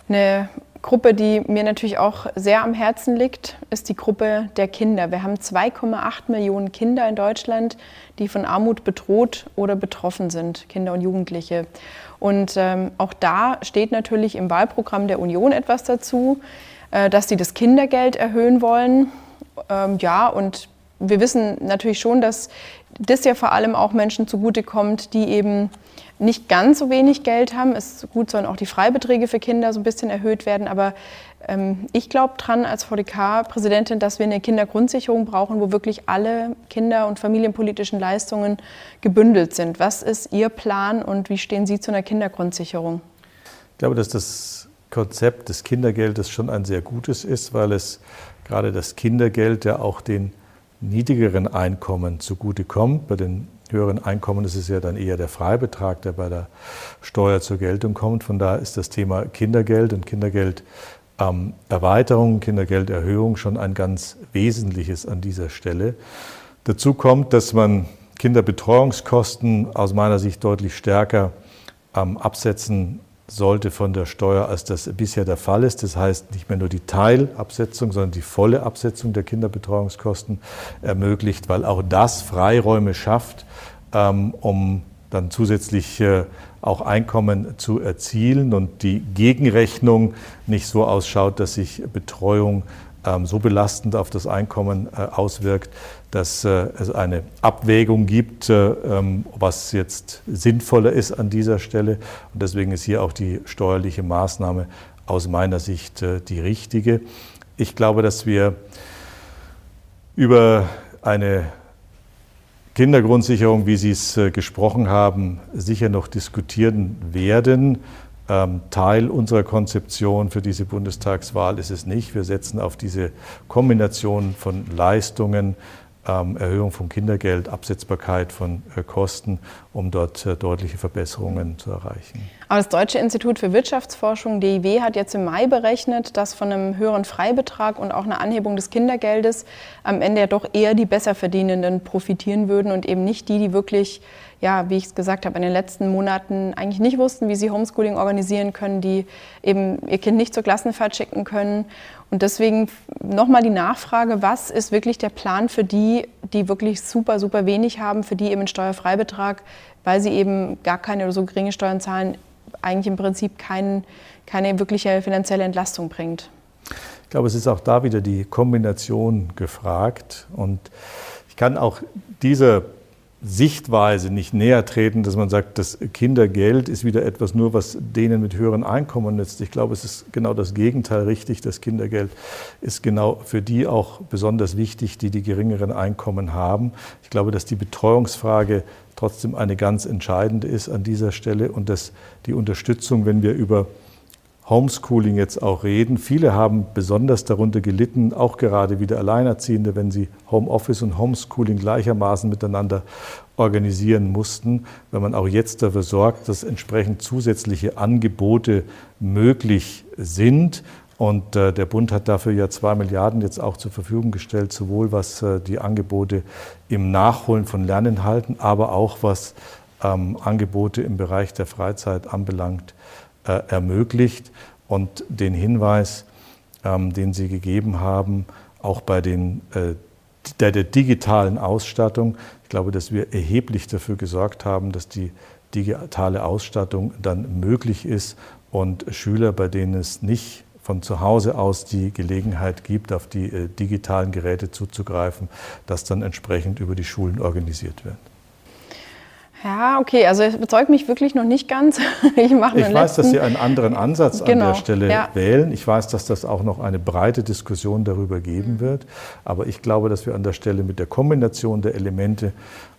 Eine Gruppe, die mir natürlich auch sehr am Herzen liegt, ist die Gruppe der Kinder. Wir haben 2,8 Millionen Kinder in Deutschland, die von Armut bedroht oder betroffen sind, Kinder und Jugendliche. Und ähm, auch da steht natürlich im Wahlprogramm der Union etwas dazu, äh, dass sie das Kindergeld erhöhen wollen. Ähm, ja, und wir wissen natürlich schon, dass das ja vor allem auch Menschen zugutekommt, die eben nicht ganz so wenig Geld haben. Es ist gut, sollen auch die Freibeträge für Kinder so ein bisschen erhöht werden. Aber ähm, ich glaube dran als VDK-Präsidentin, dass wir eine Kindergrundsicherung brauchen, wo wirklich alle kinder- und familienpolitischen Leistungen gebündelt sind. Was ist Ihr Plan und wie stehen Sie zu einer Kindergrundsicherung? Ich glaube, dass das Konzept des Kindergeldes schon ein sehr gutes ist, weil es gerade das Kindergeld ja auch den niedrigeren Einkommen zugutekommt. Bei den höheren Einkommen ist es ja dann eher der Freibetrag, der bei der Steuer zur Geltung kommt. Von daher ist das Thema Kindergeld und Kindergelderweiterung, Kindergelderhöhung schon ein ganz wesentliches an dieser Stelle. Dazu kommt, dass man Kinderbetreuungskosten aus meiner Sicht deutlich stärker absetzen sollte von der Steuer, als das bisher der Fall ist. Das heißt, nicht mehr nur die Teilabsetzung, sondern die volle Absetzung der Kinderbetreuungskosten ermöglicht, weil auch das Freiräume schafft, ähm, um dann zusätzlich äh, auch Einkommen zu erzielen und die Gegenrechnung nicht so ausschaut, dass sich Betreuung so belastend auf das Einkommen äh, auswirkt, dass äh, es eine Abwägung gibt, äh, ähm, was jetzt sinnvoller ist an dieser Stelle. Und deswegen ist hier auch die steuerliche Maßnahme aus meiner Sicht die richtige. Ich glaube, dass wir über eine Kindergrundsicherung, wie Sie es gesprochen haben, sicher noch diskutieren werden. Ähm, Teil unserer Konzeption für diese Bundestagswahl ist es nicht. Wir setzen auf diese Kombination von Leistungen, ähm, Erhöhung von Kindergeld, Absetzbarkeit von äh, Kosten, um dort äh, deutliche Verbesserungen zu erreichen. Aber das Deutsche Institut für Wirtschaftsforschung, DIW, hat jetzt im Mai berechnet, dass von einem höheren Freibetrag und auch einer Anhebung des Kindergeldes am Ende ja doch eher die Besserverdienenden profitieren würden und eben nicht die, die wirklich ja, wie ich es gesagt habe, in den letzten Monaten eigentlich nicht wussten, wie sie Homeschooling organisieren können, die eben ihr Kind nicht zur Klassenfahrt schicken können. Und deswegen nochmal die Nachfrage, was ist wirklich der Plan für die, die wirklich super, super wenig haben, für die eben ein Steuerfreibetrag, weil sie eben gar keine oder so geringe Steuern zahlen, eigentlich im Prinzip kein, keine wirkliche finanzielle Entlastung bringt. Ich glaube, es ist auch da wieder die Kombination gefragt. Und ich kann auch diese Sichtweise nicht näher treten, dass man sagt, das Kindergeld ist wieder etwas nur, was denen mit höheren Einkommen nützt. Ich glaube, es ist genau das Gegenteil richtig. Das Kindergeld ist genau für die auch besonders wichtig, die die geringeren Einkommen haben. Ich glaube, dass die Betreuungsfrage trotzdem eine ganz entscheidende ist an dieser Stelle und dass die Unterstützung, wenn wir über Homeschooling jetzt auch reden. Viele haben besonders darunter gelitten, auch gerade wieder Alleinerziehende, wenn sie Homeoffice und Homeschooling gleichermaßen miteinander organisieren mussten. Wenn man auch jetzt dafür sorgt, dass entsprechend zusätzliche Angebote möglich sind. Und äh, der Bund hat dafür ja zwei Milliarden jetzt auch zur Verfügung gestellt, sowohl was äh, die Angebote im Nachholen von Lerninhalten, aber auch was ähm, Angebote im Bereich der Freizeit anbelangt äh, ermöglicht. Und den Hinweis, ähm, den Sie gegeben haben, auch bei den, äh, der, der digitalen Ausstattung, ich glaube, dass wir erheblich dafür gesorgt haben, dass die digitale Ausstattung dann möglich ist und Schüler, bei denen es nicht von zu Hause aus die Gelegenheit gibt, auf die äh, digitalen Geräte zuzugreifen, das dann entsprechend über die Schulen organisiert wird. Ja, okay, also es überzeugt mich wirklich noch nicht ganz. Ich, mache ich weiß, dass Sie einen anderen Ansatz genau, an der Stelle ja. wählen. Ich weiß, dass das auch noch eine breite Diskussion darüber geben wird. Aber ich glaube, dass wir an der Stelle mit der Kombination der Elemente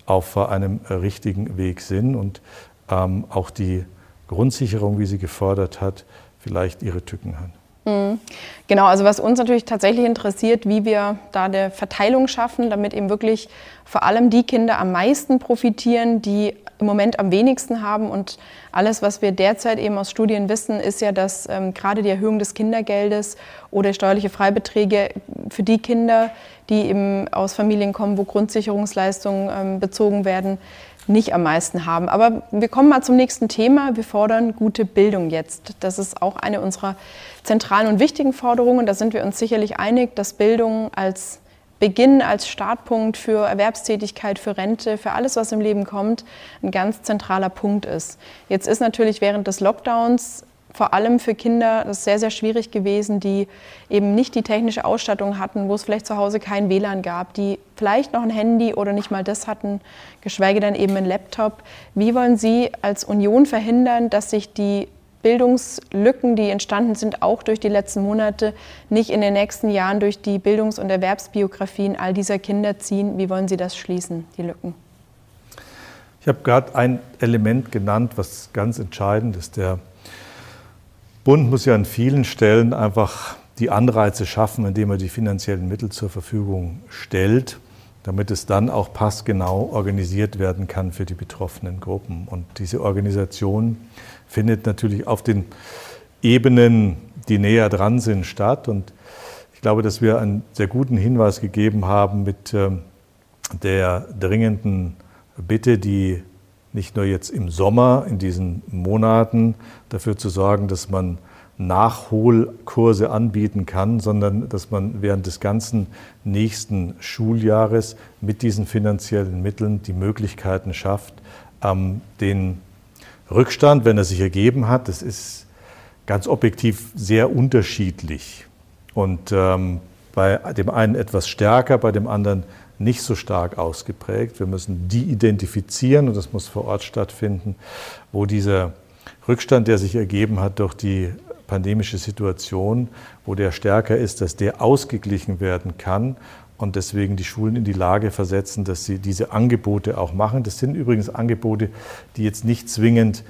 auf einem richtigen Weg sind und ähm, auch die Grundsicherung, wie sie gefordert hat, vielleicht ihre Tücken hat. Mhm. Genau, also was uns natürlich tatsächlich interessiert, wie wir da eine Verteilung schaffen, damit eben wirklich vor allem die Kinder am meisten profitieren, die im Moment am wenigsten haben. Und alles, was wir derzeit eben aus Studien wissen, ist ja, dass ähm, gerade die Erhöhung des Kindergeldes oder steuerliche Freibeträge für die Kinder, die eben aus Familien kommen, wo Grundsicherungsleistungen ähm, bezogen werden, nicht am meisten haben. Aber wir kommen mal zum nächsten Thema. Wir fordern gute Bildung jetzt. Das ist auch eine unserer zentralen und wichtigen Forderungen. Da sind wir uns sicherlich einig, dass Bildung als Beginn, als Startpunkt für Erwerbstätigkeit, für Rente, für alles, was im Leben kommt, ein ganz zentraler Punkt ist. Jetzt ist natürlich während des Lockdowns vor allem für Kinder das sehr, sehr schwierig gewesen, die eben nicht die technische Ausstattung hatten, wo es vielleicht zu Hause kein WLAN gab, die vielleicht noch ein Handy oder nicht mal das hatten, geschweige denn eben ein Laptop. Wie wollen Sie als Union verhindern, dass sich die Bildungslücken, die entstanden sind, auch durch die letzten Monate, nicht in den nächsten Jahren durch die Bildungs- und Erwerbsbiografien all dieser Kinder ziehen? Wie wollen Sie das schließen, die Lücken? Ich habe gerade ein Element genannt, was ganz entscheidend ist. Der Bund muss ja an vielen Stellen einfach die Anreize schaffen, indem er die finanziellen Mittel zur Verfügung stellt, damit es dann auch passgenau organisiert werden kann für die betroffenen Gruppen. Und diese Organisation findet natürlich auf den Ebenen, die näher dran sind, statt. Und ich glaube, dass wir einen sehr guten Hinweis gegeben haben mit ähm, der dringenden Bitte, die nicht nur jetzt im Sommer, in diesen Monaten dafür zu sorgen, dass man Nachholkurse anbieten kann, sondern dass man während des ganzen nächsten Schuljahres mit diesen finanziellen Mitteln die Möglichkeiten schafft, ähm, den Rückstand, wenn er sich ergeben hat, das ist ganz objektiv sehr unterschiedlich. Und ähm, bei dem einen etwas stärker, bei dem anderen nicht so stark ausgeprägt. Wir müssen die identifizieren und das muss vor Ort stattfinden, wo dieser Rückstand, der sich ergeben hat durch die pandemische Situation, wo der stärker ist, dass der ausgeglichen werden kann und deswegen die Schulen in die Lage versetzen, dass sie diese Angebote auch machen. Das sind übrigens Angebote, die jetzt nicht zwingend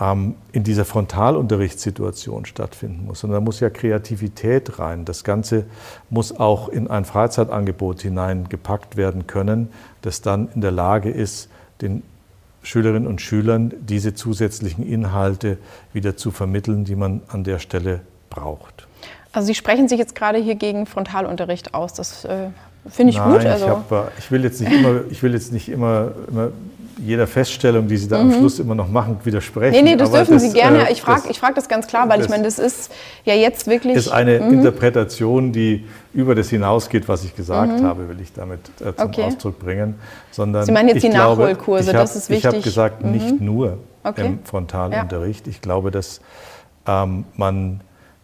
in dieser Frontalunterrichtssituation stattfinden muss, sondern da muss ja Kreativität rein. Das Ganze muss auch in ein Freizeitangebot hineingepackt werden können, das dann in der Lage ist, den Schülerinnen und Schülern diese zusätzlichen Inhalte wieder zu vermitteln, die man an der Stelle braucht. Also Sie sprechen sich jetzt gerade hier gegen Frontalunterricht aus. Das äh, finde ich Nein, gut. Also ich, hab, äh, ich, will jetzt nicht immer, ich will jetzt nicht immer, immer jeder Feststellung, die Sie da mhm. am Schluss immer noch machen, widersprechen. Nee, nee, das dürfen das, Sie gerne. Äh, ich frage frag das ganz klar, weil ich meine, das ist ja jetzt wirklich. Das ist eine mhm. Interpretation, die über das hinausgeht, was ich gesagt mhm. habe, will ich damit äh, zum okay. Ausdruck bringen. Sondern Sie meinen jetzt die glaube, Nachholkurse, hab, das ist wichtig. Ich habe gesagt, mhm. nicht nur okay. im Frontalunterricht. Ja. Ich glaube, dass ähm, man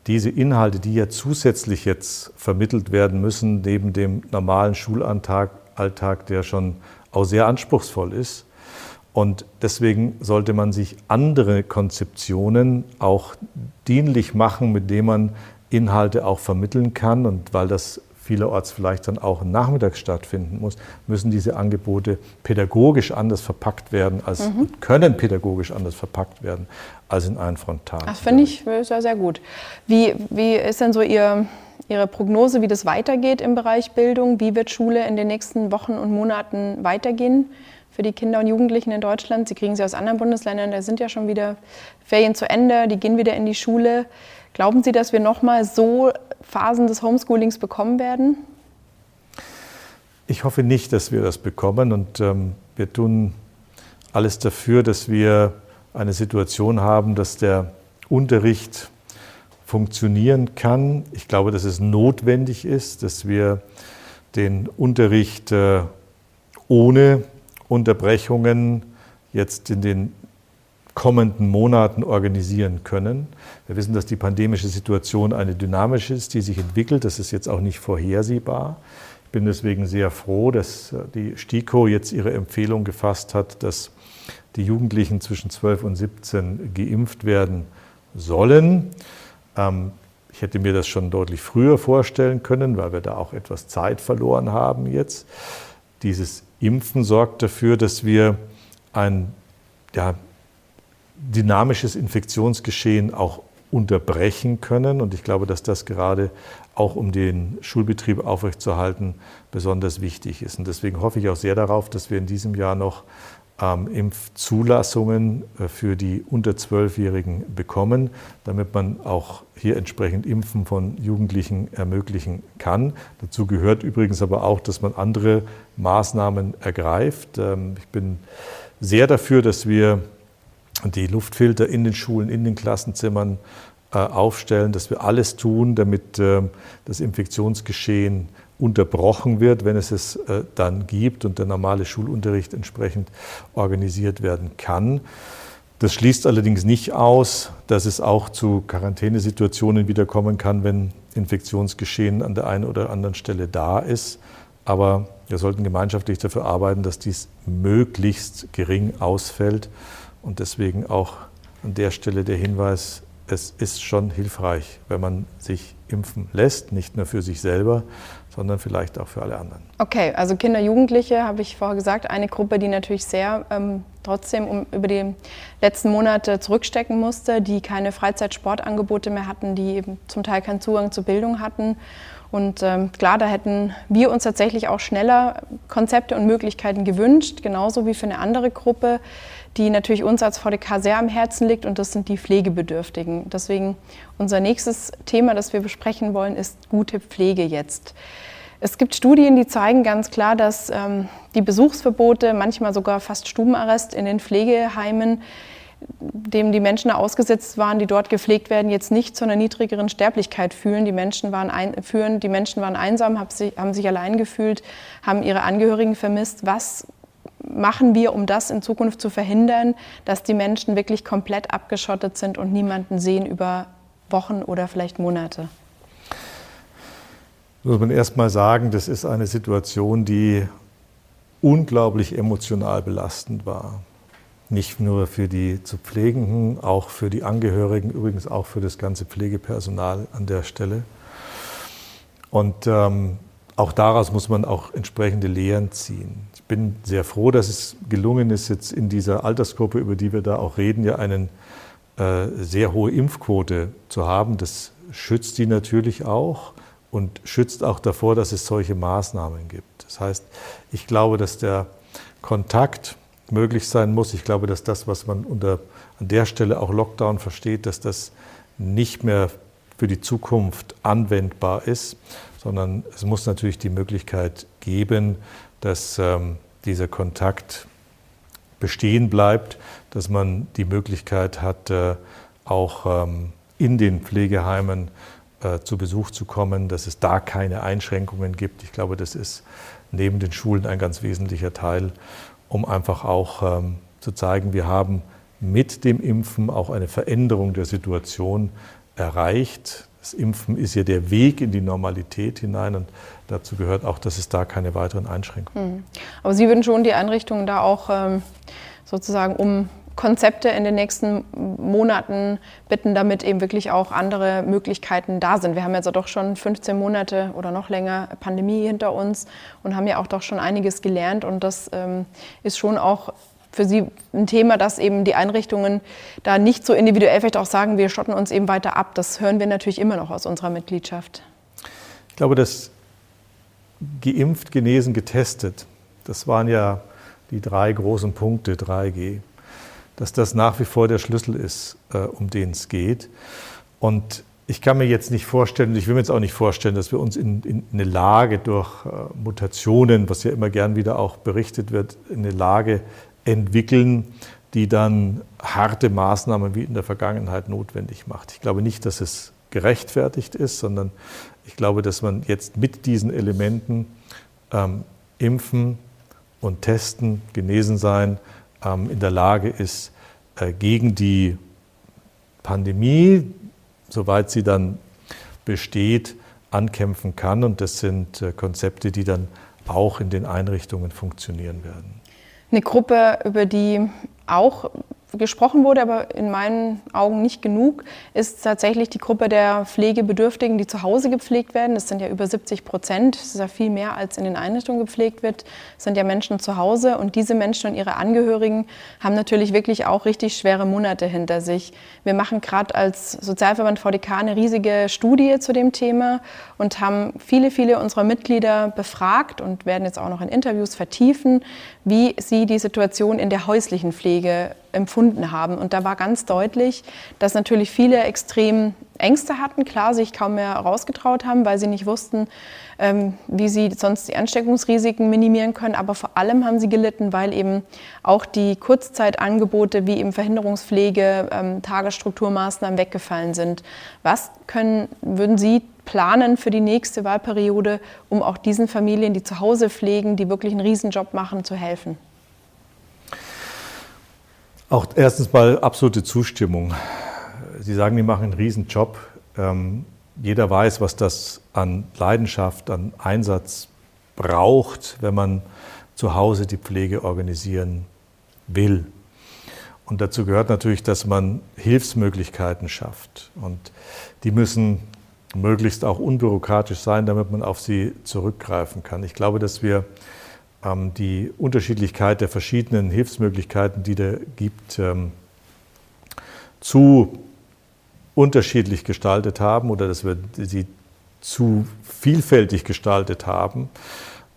diese Inhalte, die ja zusätzlich jetzt vermittelt werden müssen, neben dem normalen Schulalltag, Alltag, der schon auch sehr anspruchsvoll ist, und deswegen sollte man sich andere Konzeptionen auch dienlich machen, mit denen man Inhalte auch vermitteln kann. Und weil das vielerorts vielleicht dann auch nachmittags stattfinden muss, müssen diese Angebote pädagogisch anders verpackt werden, als mhm. können pädagogisch anders verpackt werden als in einen Frontal. Das finde ich sehr, sehr gut. Wie, wie ist denn so Ihr, Ihre Prognose, wie das weitergeht im Bereich Bildung? Wie wird Schule in den nächsten Wochen und Monaten weitergehen? Für die Kinder und Jugendlichen in Deutschland. Sie kriegen sie aus anderen Bundesländern, da sind ja schon wieder Ferien zu Ende, die gehen wieder in die Schule. Glauben Sie, dass wir nochmal so Phasen des Homeschoolings bekommen werden? Ich hoffe nicht, dass wir das bekommen und ähm, wir tun alles dafür, dass wir eine Situation haben, dass der Unterricht funktionieren kann. Ich glaube, dass es notwendig ist, dass wir den Unterricht äh, ohne Unterbrechungen jetzt in den kommenden Monaten organisieren können. Wir wissen, dass die pandemische Situation eine dynamische ist, die sich entwickelt. Das ist jetzt auch nicht vorhersehbar. Ich bin deswegen sehr froh, dass die STIKO jetzt ihre Empfehlung gefasst hat, dass die Jugendlichen zwischen 12 und 17 geimpft werden sollen. Ähm, ich hätte mir das schon deutlich früher vorstellen können, weil wir da auch etwas Zeit verloren haben jetzt. Dieses Impfen sorgt dafür, dass wir ein ja, dynamisches Infektionsgeschehen auch unterbrechen können. Und ich glaube, dass das gerade auch um den Schulbetrieb aufrechtzuerhalten besonders wichtig ist. Und deswegen hoffe ich auch sehr darauf, dass wir in diesem Jahr noch ähm, Impfzulassungen äh, für die unter Zwölfjährigen bekommen, damit man auch hier entsprechend Impfen von Jugendlichen ermöglichen kann. Dazu gehört übrigens aber auch, dass man andere Maßnahmen ergreift. Ähm, ich bin sehr dafür, dass wir die Luftfilter in den Schulen, in den Klassenzimmern äh, aufstellen, dass wir alles tun, damit äh, das Infektionsgeschehen unterbrochen wird, wenn es es äh, dann gibt und der normale Schulunterricht entsprechend organisiert werden kann. Das schließt allerdings nicht aus, dass es auch zu Quarantänesituationen wieder kommen kann, wenn Infektionsgeschehen an der einen oder anderen Stelle da ist. Aber wir sollten gemeinschaftlich dafür arbeiten, dass dies möglichst gering ausfällt. Und deswegen auch an der Stelle der Hinweis, es ist schon hilfreich, wenn man sich impfen lässt, nicht nur für sich selber, sondern vielleicht auch für alle anderen. Okay, also Kinder, Jugendliche, habe ich vorher gesagt, eine Gruppe, die natürlich sehr ähm, trotzdem um, über die letzten Monate zurückstecken musste, die keine Freizeitsportangebote mehr hatten, die eben zum Teil keinen Zugang zur Bildung hatten. Und ähm, klar, da hätten wir uns tatsächlich auch schneller Konzepte und Möglichkeiten gewünscht, genauso wie für eine andere Gruppe, die natürlich uns als VDK sehr am Herzen liegt und das sind die Pflegebedürftigen. Deswegen unser nächstes Thema, das wir besprechen wollen, ist gute Pflege jetzt. Es gibt Studien, die zeigen ganz klar, dass ähm, die Besuchsverbote, manchmal sogar fast Stubenarrest in den Pflegeheimen, dem die Menschen ausgesetzt waren, die dort gepflegt werden, jetzt nicht zu einer niedrigeren Sterblichkeit fühlen. Die Menschen waren, ein, führen, die Menschen waren einsam, haben sich, haben sich allein gefühlt, haben ihre Angehörigen vermisst. Was machen wir, um das in Zukunft zu verhindern, dass die Menschen wirklich komplett abgeschottet sind und niemanden sehen über Wochen oder vielleicht Monate? Muss man erst mal sagen, das ist eine Situation, die unglaublich emotional belastend war. Nicht nur für die zu Pflegenden, auch für die Angehörigen, übrigens auch für das ganze Pflegepersonal an der Stelle. Und ähm, auch daraus muss man auch entsprechende Lehren ziehen. Bin sehr froh, dass es gelungen ist, jetzt in dieser Altersgruppe, über die wir da auch reden, ja eine äh, sehr hohe Impfquote zu haben. Das schützt die natürlich auch und schützt auch davor, dass es solche Maßnahmen gibt. Das heißt, ich glaube, dass der Kontakt möglich sein muss. Ich glaube, dass das, was man unter, an der Stelle auch Lockdown versteht, dass das nicht mehr für die Zukunft anwendbar ist, sondern es muss natürlich die Möglichkeit geben, dass ähm, dieser Kontakt bestehen bleibt, dass man die Möglichkeit hat, äh, auch ähm, in den Pflegeheimen äh, zu Besuch zu kommen, dass es da keine Einschränkungen gibt. Ich glaube, das ist neben den Schulen ein ganz wesentlicher Teil, um einfach auch ähm, zu zeigen, wir haben mit dem Impfen auch eine Veränderung der Situation erreicht. Das Impfen ist ja der Weg in die Normalität hinein und dazu gehört auch, dass es da keine weiteren Einschränkungen gibt. Mhm. Aber Sie würden schon die Einrichtungen da auch ähm, sozusagen um Konzepte in den nächsten Monaten bitten, damit eben wirklich auch andere Möglichkeiten da sind. Wir haben jetzt doch schon 15 Monate oder noch länger Pandemie hinter uns und haben ja auch doch schon einiges gelernt und das ähm, ist schon auch für Sie ein Thema, dass eben die Einrichtungen da nicht so individuell vielleicht auch sagen, wir schotten uns eben weiter ab. Das hören wir natürlich immer noch aus unserer Mitgliedschaft. Ich glaube, dass geimpft, genesen, getestet, das waren ja die drei großen Punkte, 3G dass das nach wie vor der Schlüssel ist, äh, um den es geht. Und ich kann mir jetzt nicht vorstellen, ich will mir jetzt auch nicht vorstellen, dass wir uns in, in eine Lage durch äh, Mutationen, was ja immer gern wieder auch berichtet wird, in eine Lage entwickeln, die dann harte Maßnahmen wie in der Vergangenheit notwendig macht. Ich glaube nicht, dass es gerechtfertigt ist, sondern ich glaube, dass man jetzt mit diesen Elementen ähm, impfen und testen, genesen sein, ähm, in der Lage ist, äh, gegen die Pandemie, soweit sie dann besteht, ankämpfen kann. Und das sind äh, Konzepte, die dann auch in den Einrichtungen funktionieren werden. Eine Gruppe, über die auch gesprochen wurde, aber in meinen Augen nicht genug, ist tatsächlich die Gruppe der Pflegebedürftigen, die zu Hause gepflegt werden. Das sind ja über 70 Prozent. Das ist ja viel mehr, als in den Einrichtungen gepflegt wird. Das sind ja Menschen zu Hause. Und diese Menschen und ihre Angehörigen haben natürlich wirklich auch richtig schwere Monate hinter sich. Wir machen gerade als Sozialverband VDK eine riesige Studie zu dem Thema und haben viele, viele unserer Mitglieder befragt und werden jetzt auch noch in Interviews vertiefen, wie sie die Situation in der häuslichen Pflege empfunden haben. Und da war ganz deutlich, dass natürlich viele extrem Ängste hatten, klar, sich kaum mehr rausgetraut haben, weil sie nicht wussten, ähm, wie sie sonst die Ansteckungsrisiken minimieren können. Aber vor allem haben sie gelitten, weil eben auch die Kurzzeitangebote wie eben Verhinderungspflege, ähm, Tagesstrukturmaßnahmen weggefallen sind. Was können, würden Sie planen für die nächste Wahlperiode, um auch diesen Familien, die zu Hause pflegen, die wirklich einen Riesenjob machen, zu helfen? Auch erstens mal absolute Zustimmung. Sie sagen, die machen einen Riesenjob. Ähm, jeder weiß, was das an Leidenschaft, an Einsatz braucht, wenn man zu Hause die Pflege organisieren will. Und dazu gehört natürlich, dass man Hilfsmöglichkeiten schafft. Und die müssen möglichst auch unbürokratisch sein, damit man auf sie zurückgreifen kann. Ich glaube, dass wir die Unterschiedlichkeit der verschiedenen Hilfsmöglichkeiten, die da gibt, ähm, zu unterschiedlich gestaltet haben oder dass wir sie zu vielfältig gestaltet haben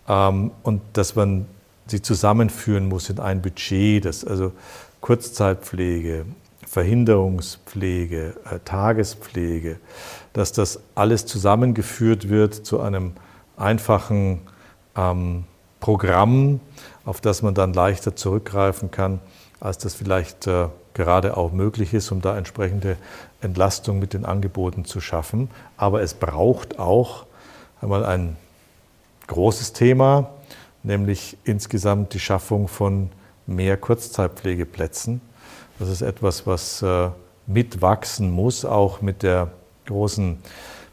ähm, und dass man sie zusammenführen muss in ein Budget, das also Kurzzeitpflege, Verhinderungspflege, äh, Tagespflege, dass das alles zusammengeführt wird zu einem einfachen ähm, Programm, auf das man dann leichter zurückgreifen kann, als das vielleicht äh, gerade auch möglich ist, um da entsprechende Entlastung mit den Angeboten zu schaffen. Aber es braucht auch einmal ein großes Thema, nämlich insgesamt die Schaffung von mehr Kurzzeitpflegeplätzen. Das ist etwas, was äh, mitwachsen muss, auch mit der großen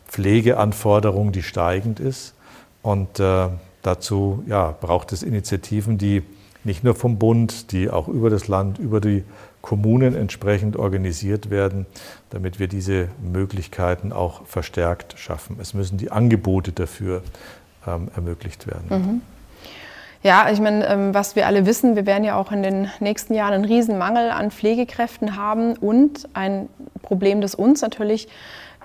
Pflegeanforderung, die steigend ist. Und äh, dazu ja, braucht es Initiativen, die nicht nur vom Bund, die auch über das Land, über die Kommunen entsprechend organisiert werden, damit wir diese Möglichkeiten auch verstärkt schaffen. Es müssen die Angebote dafür ähm, ermöglicht werden. Mhm. Ja, ich meine, ähm, was wir alle wissen, wir werden ja auch in den nächsten Jahren einen Riesenmangel an Pflegekräften haben und ein Problem, das uns natürlich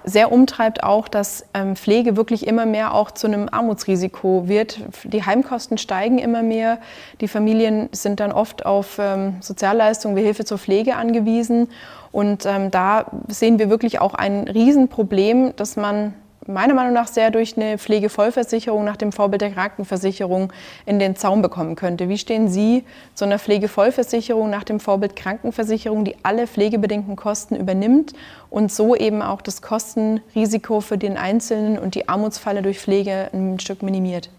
sehr umtreibt auch, dass ähm, Pflege wirklich immer mehr auch zu einem Armutsrisiko wird. Die Heimkosten steigen immer mehr. Die Familien sind dann oft auf ähm, Sozialleistungen wie Hilfe zur Pflege angewiesen. Und da sehen wir wirklich auch ein Riesenproblem, dass man meiner Meinung nach sehr durch eine Pflegevollversicherung nach dem Vorbild der Krankenversicherung in den Zaum bekommen könnte. Wie stehen Sie zu einer Pflegevollversicherung nach dem Vorbild Krankenversicherung, die alle pflegebedingten Kosten übernimmt und so eben auch das Kostenrisiko für den Einzelnen und die Armutsfalle durch Pflege ein Stück minimiert?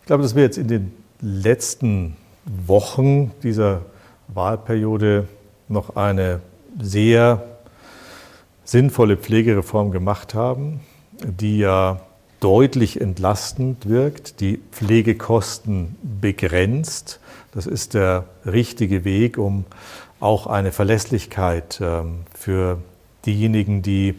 Ich glaube, dass wir jetzt in den letzten Wochen dieser Wahlperiode noch eine sehr sinnvolle Pflegereform gemacht haben die ja deutlich entlastend wirkt, die Pflegekosten begrenzt. Das ist der richtige Weg, um auch eine Verlässlichkeit ähm, für diejenigen, die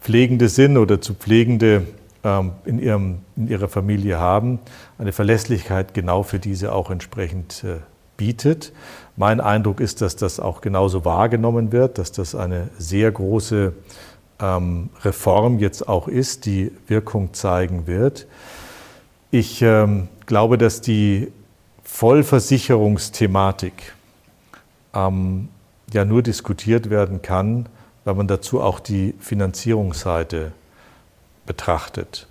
Pflegende sind oder zu Pflegende ähm, in, ihrem, in ihrer Familie haben, eine Verlässlichkeit genau für diese auch entsprechend äh, bietet. Mein Eindruck ist, dass das auch genauso wahrgenommen wird, dass das eine sehr große ähm, Reform jetzt auch ist, die Wirkung zeigen wird. Ich ähm, glaube, dass die Vollversicherungsthematik ähm, ja nur diskutiert werden kann, weil man dazu auch die Finanzierungsseite betrachtet.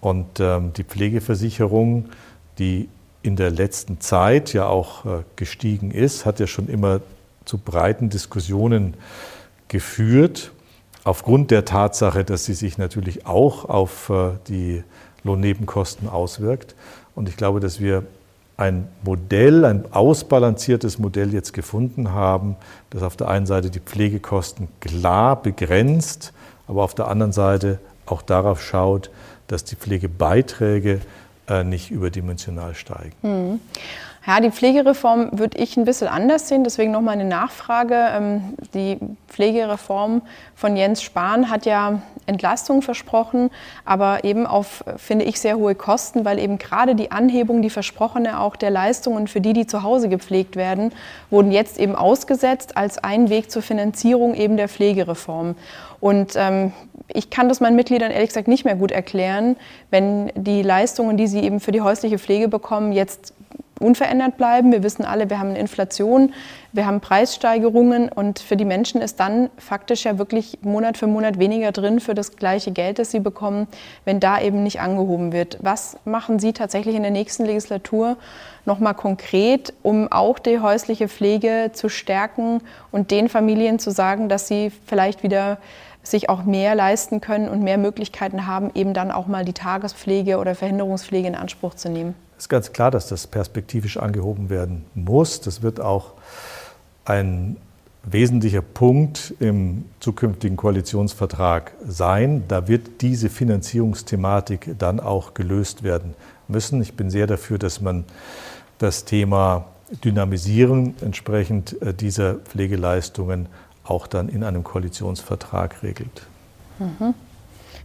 Und ähm, die Pflegeversicherung, die in der letzten Zeit ja auch äh, gestiegen ist, hat ja schon immer zu breiten Diskussionen geführt aufgrund der Tatsache, dass sie sich natürlich auch auf äh, die Lohnnebenkosten auswirkt. Und ich glaube, dass wir ein Modell, ein ausbalanciertes Modell jetzt gefunden haben, das auf der einen Seite die Pflegekosten klar begrenzt, aber auf der anderen Seite auch darauf schaut, dass die Pflegebeiträge äh, nicht überdimensional steigen. Hm. Ja, die Pflegereform würde ich ein bisschen anders sehen. Deswegen nochmal eine Nachfrage. Ähm, die Pflegereform von Jens Spahn hat ja Entlastung versprochen, aber eben auf, finde ich, sehr hohe Kosten, weil eben gerade die Anhebung, die versprochene auch der Leistungen für die, die zu Hause gepflegt werden, wurden jetzt eben ausgesetzt als ein Weg zur Finanzierung eben der Pflegereform. Und ähm, ich kann das meinen Mitgliedern ehrlich gesagt nicht mehr gut erklären, wenn die Leistungen, die sie eben für die häusliche Pflege bekommen, jetzt unverändert bleiben. Wir wissen alle, wir haben eine Inflation, wir haben Preissteigerungen und für die Menschen ist dann faktisch ja wirklich Monat für Monat weniger drin für das gleiche Geld, das sie bekommen, wenn da eben nicht angehoben wird. Was machen Sie tatsächlich in der nächsten Legislatur nochmal konkret, um auch die häusliche Pflege zu stärken und den Familien zu sagen, dass sie vielleicht wieder sich auch mehr leisten können und mehr Möglichkeiten haben, eben dann auch mal die Tagespflege oder Verhinderungspflege in Anspruch zu nehmen? Es ist ganz klar, dass das perspektivisch angehoben werden muss. Das wird auch ein wesentlicher Punkt im zukünftigen Koalitionsvertrag sein. Da wird diese Finanzierungsthematik dann auch gelöst werden müssen. Ich bin sehr dafür, dass man das Thema Dynamisieren entsprechend äh, dieser Pflegeleistungen auch dann in einem Koalitionsvertrag regelt. Mhm.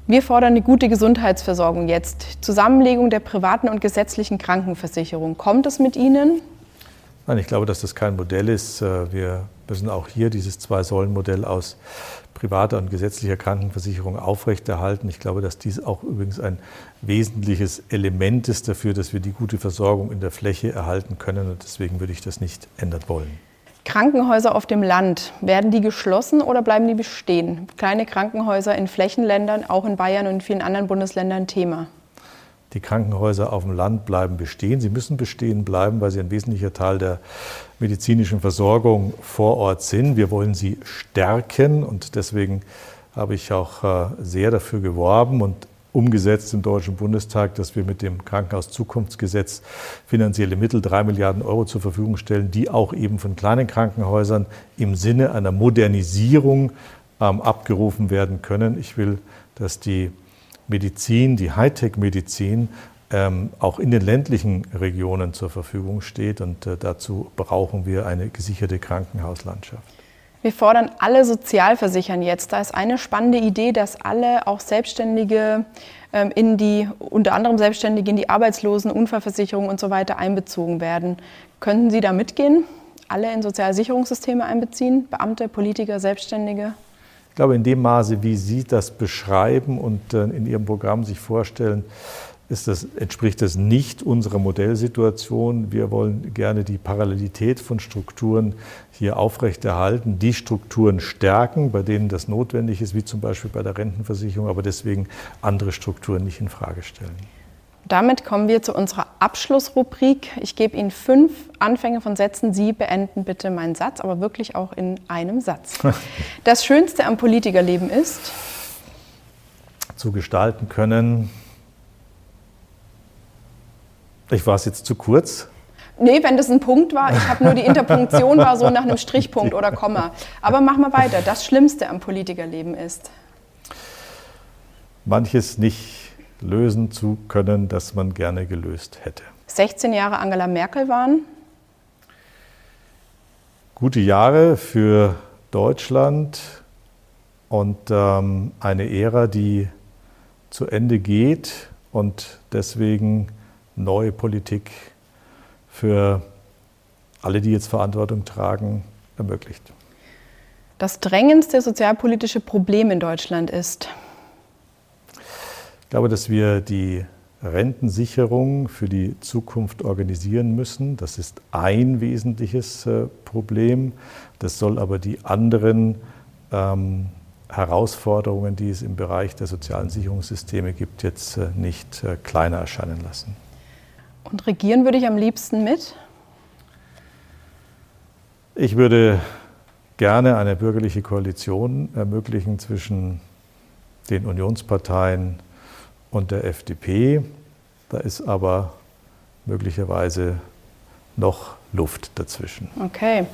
Wir fordern eine gute Gesundheitsversorgung jetzt. Zusammenlegung der privaten und gesetzlichen Krankenversicherung. Kommt es mit Ihnen? Nein, ich glaube, dass das kein Modell ist. Äh, wir müssen auch hier dieses Zwei-Säulen-Modell aus privater und gesetzlicher Krankenversicherung aufrechterhalten. Ich glaube, dass dies auch übrigens ein wesentliches Element ist dafür, dass wir die gute Versorgung in der Fläche erhalten können. Und deswegen würde ich das nicht ändern wollen. Krankenhäuser auf dem Land, werden die geschlossen oder bleiben die bestehen? Kleine Krankenhäuser in Flächenländern, auch in Bayern und in vielen anderen Bundesländern Thema. Die Krankenhäuser auf dem Land bleiben bestehen. Sie müssen bestehen bleiben, weil sie ein wesentlicher Teil der medizinischen Versorgung vor Ort sind. Wir wollen sie stärken und deswegen habe ich auch äh, sehr dafür geworben und umgesetzt im Deutschen Bundestag, dass wir mit dem Krankenhauszukunftsgesetz finanzielle Mittel, drei Milliarden Euro zur Verfügung stellen, die auch eben von kleinen Krankenhäusern im Sinne einer Modernisierung ähm, abgerufen werden können. Ich will, dass die Medizin, die Hightech-Medizin, ähm, auch in den ländlichen Regionen zur Verfügung steht. Und äh, dazu brauchen wir eine gesicherte Krankenhauslandschaft. Wir fordern alle Sozialversichern jetzt. Da ist eine spannende Idee, dass alle auch Selbstständige ähm, in die, unter anderem Selbstständige in die Arbeitslosen, Unfallversicherung und so weiter einbezogen werden. Könnten Sie da mitgehen? Alle in Sozialsicherungssysteme einbeziehen? Beamte, Politiker, Selbstständige? Ich glaube, in dem Maße, wie Sie das beschreiben und äh, in Ihrem Programm sich vorstellen, das, entspricht das nicht unserer Modellsituation. Wir wollen gerne die Parallelität von Strukturen hier aufrechterhalten, die Strukturen stärken, bei denen das notwendig ist, wie zum Beispiel bei der Rentenversicherung, aber deswegen andere Strukturen nicht in Frage stellen. Damit kommen wir zu unserer Abschlussrubrik. Ich gebe Ihnen fünf Anfänge von Sätzen. Sie beenden bitte meinen Satz, aber wirklich auch in einem Satz. Das Schönste am Politikerleben ist, zu gestalten können, ich war es jetzt zu kurz. Nee, wenn das ein Punkt war, ich habe nur die Interpunktion war so nach einem Strichpunkt oder Komma. Aber mach mal weiter. Das Schlimmste am Politikerleben ist. Manches nicht lösen zu können, das man gerne gelöst hätte. 16 Jahre Angela Merkel waren. Gute Jahre für Deutschland und ähm, eine Ära, die zu Ende geht und deswegen neue Politik für alle, die jetzt Verantwortung tragen, ermöglicht. Das drängendste sozialpolitische Problem in Deutschland ist? Ich glaube, dass wir die Rentensicherung für die Zukunft organisieren müssen. Das ist ein wesentliches äh, Problem. Das soll aber die anderen ähm, Herausforderungen, die es im Bereich der sozialen Sicherungssysteme gibt, jetzt äh, nicht äh, kleiner erscheinen lassen. Und regieren würde ich am liebsten mit? Ich würde gerne eine bürgerliche Koalition ermöglichen zwischen den Unionsparteien und der FDP. Da ist aber möglicherweise noch Luft dazwischen. Okay.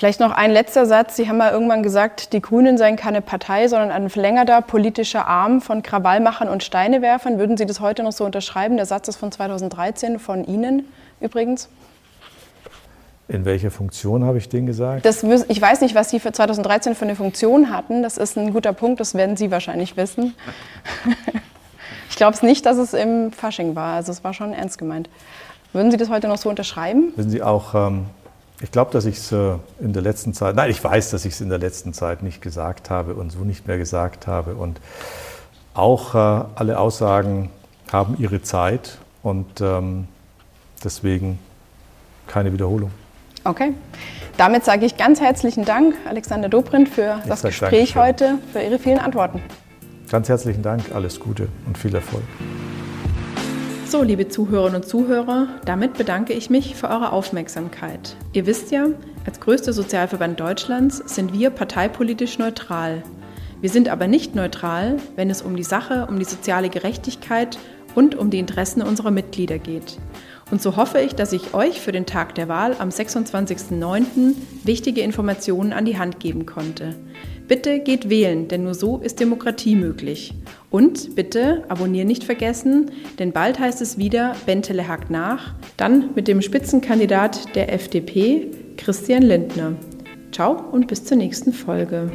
Vielleicht noch ein letzter Satz. Sie haben mal irgendwann gesagt, die Grünen seien keine Partei, sondern ein verlängerter politischer Arm von Krawallmachern und Steinewerfern. Würden Sie das heute noch so unterschreiben? Der Satz ist von 2013 von Ihnen übrigens. In welcher Funktion habe ich den gesagt? Das, ich weiß nicht, was Sie für 2013 für eine Funktion hatten. Das ist ein guter Punkt, das werden Sie wahrscheinlich wissen. ich glaube es nicht, dass es im Fasching war. Also es war schon ernst gemeint. Würden Sie das heute noch so unterschreiben? Wissen Sie auch, ähm, ich glaube, dass ich es äh, in der letzten Zeit, nein, ich weiß, dass ich es in der letzten Zeit nicht gesagt habe und so nicht mehr gesagt habe. Und auch äh, alle Aussagen haben ihre Zeit und ähm, deswegen keine Wiederholung. Okay. Damit sage ich ganz herzlichen Dank, Alexander Dobrindt, für ich das Gespräch heute, für Ihre vielen Antworten. Ganz herzlichen Dank, alles Gute und viel Erfolg. So, liebe Zuhörerinnen und Zuhörer, damit bedanke ich mich für eure Aufmerksamkeit. Ihr wisst ja, als größter Sozialverband Deutschlands sind wir parteipolitisch neutral. Wir sind aber nicht neutral, wenn es um die Sache, um die soziale Gerechtigkeit und um die Interessen unserer Mitglieder geht. Und so hoffe ich, dass ich euch für den Tag der Wahl am 26.09. wichtige Informationen an die Hand geben konnte. Bitte geht wählen, denn nur so ist Demokratie möglich. Und bitte abonnieren nicht vergessen, denn bald heißt es wieder Bentele hakt nach, dann mit dem Spitzenkandidat der FDP, Christian Lindner. Ciao und bis zur nächsten Folge.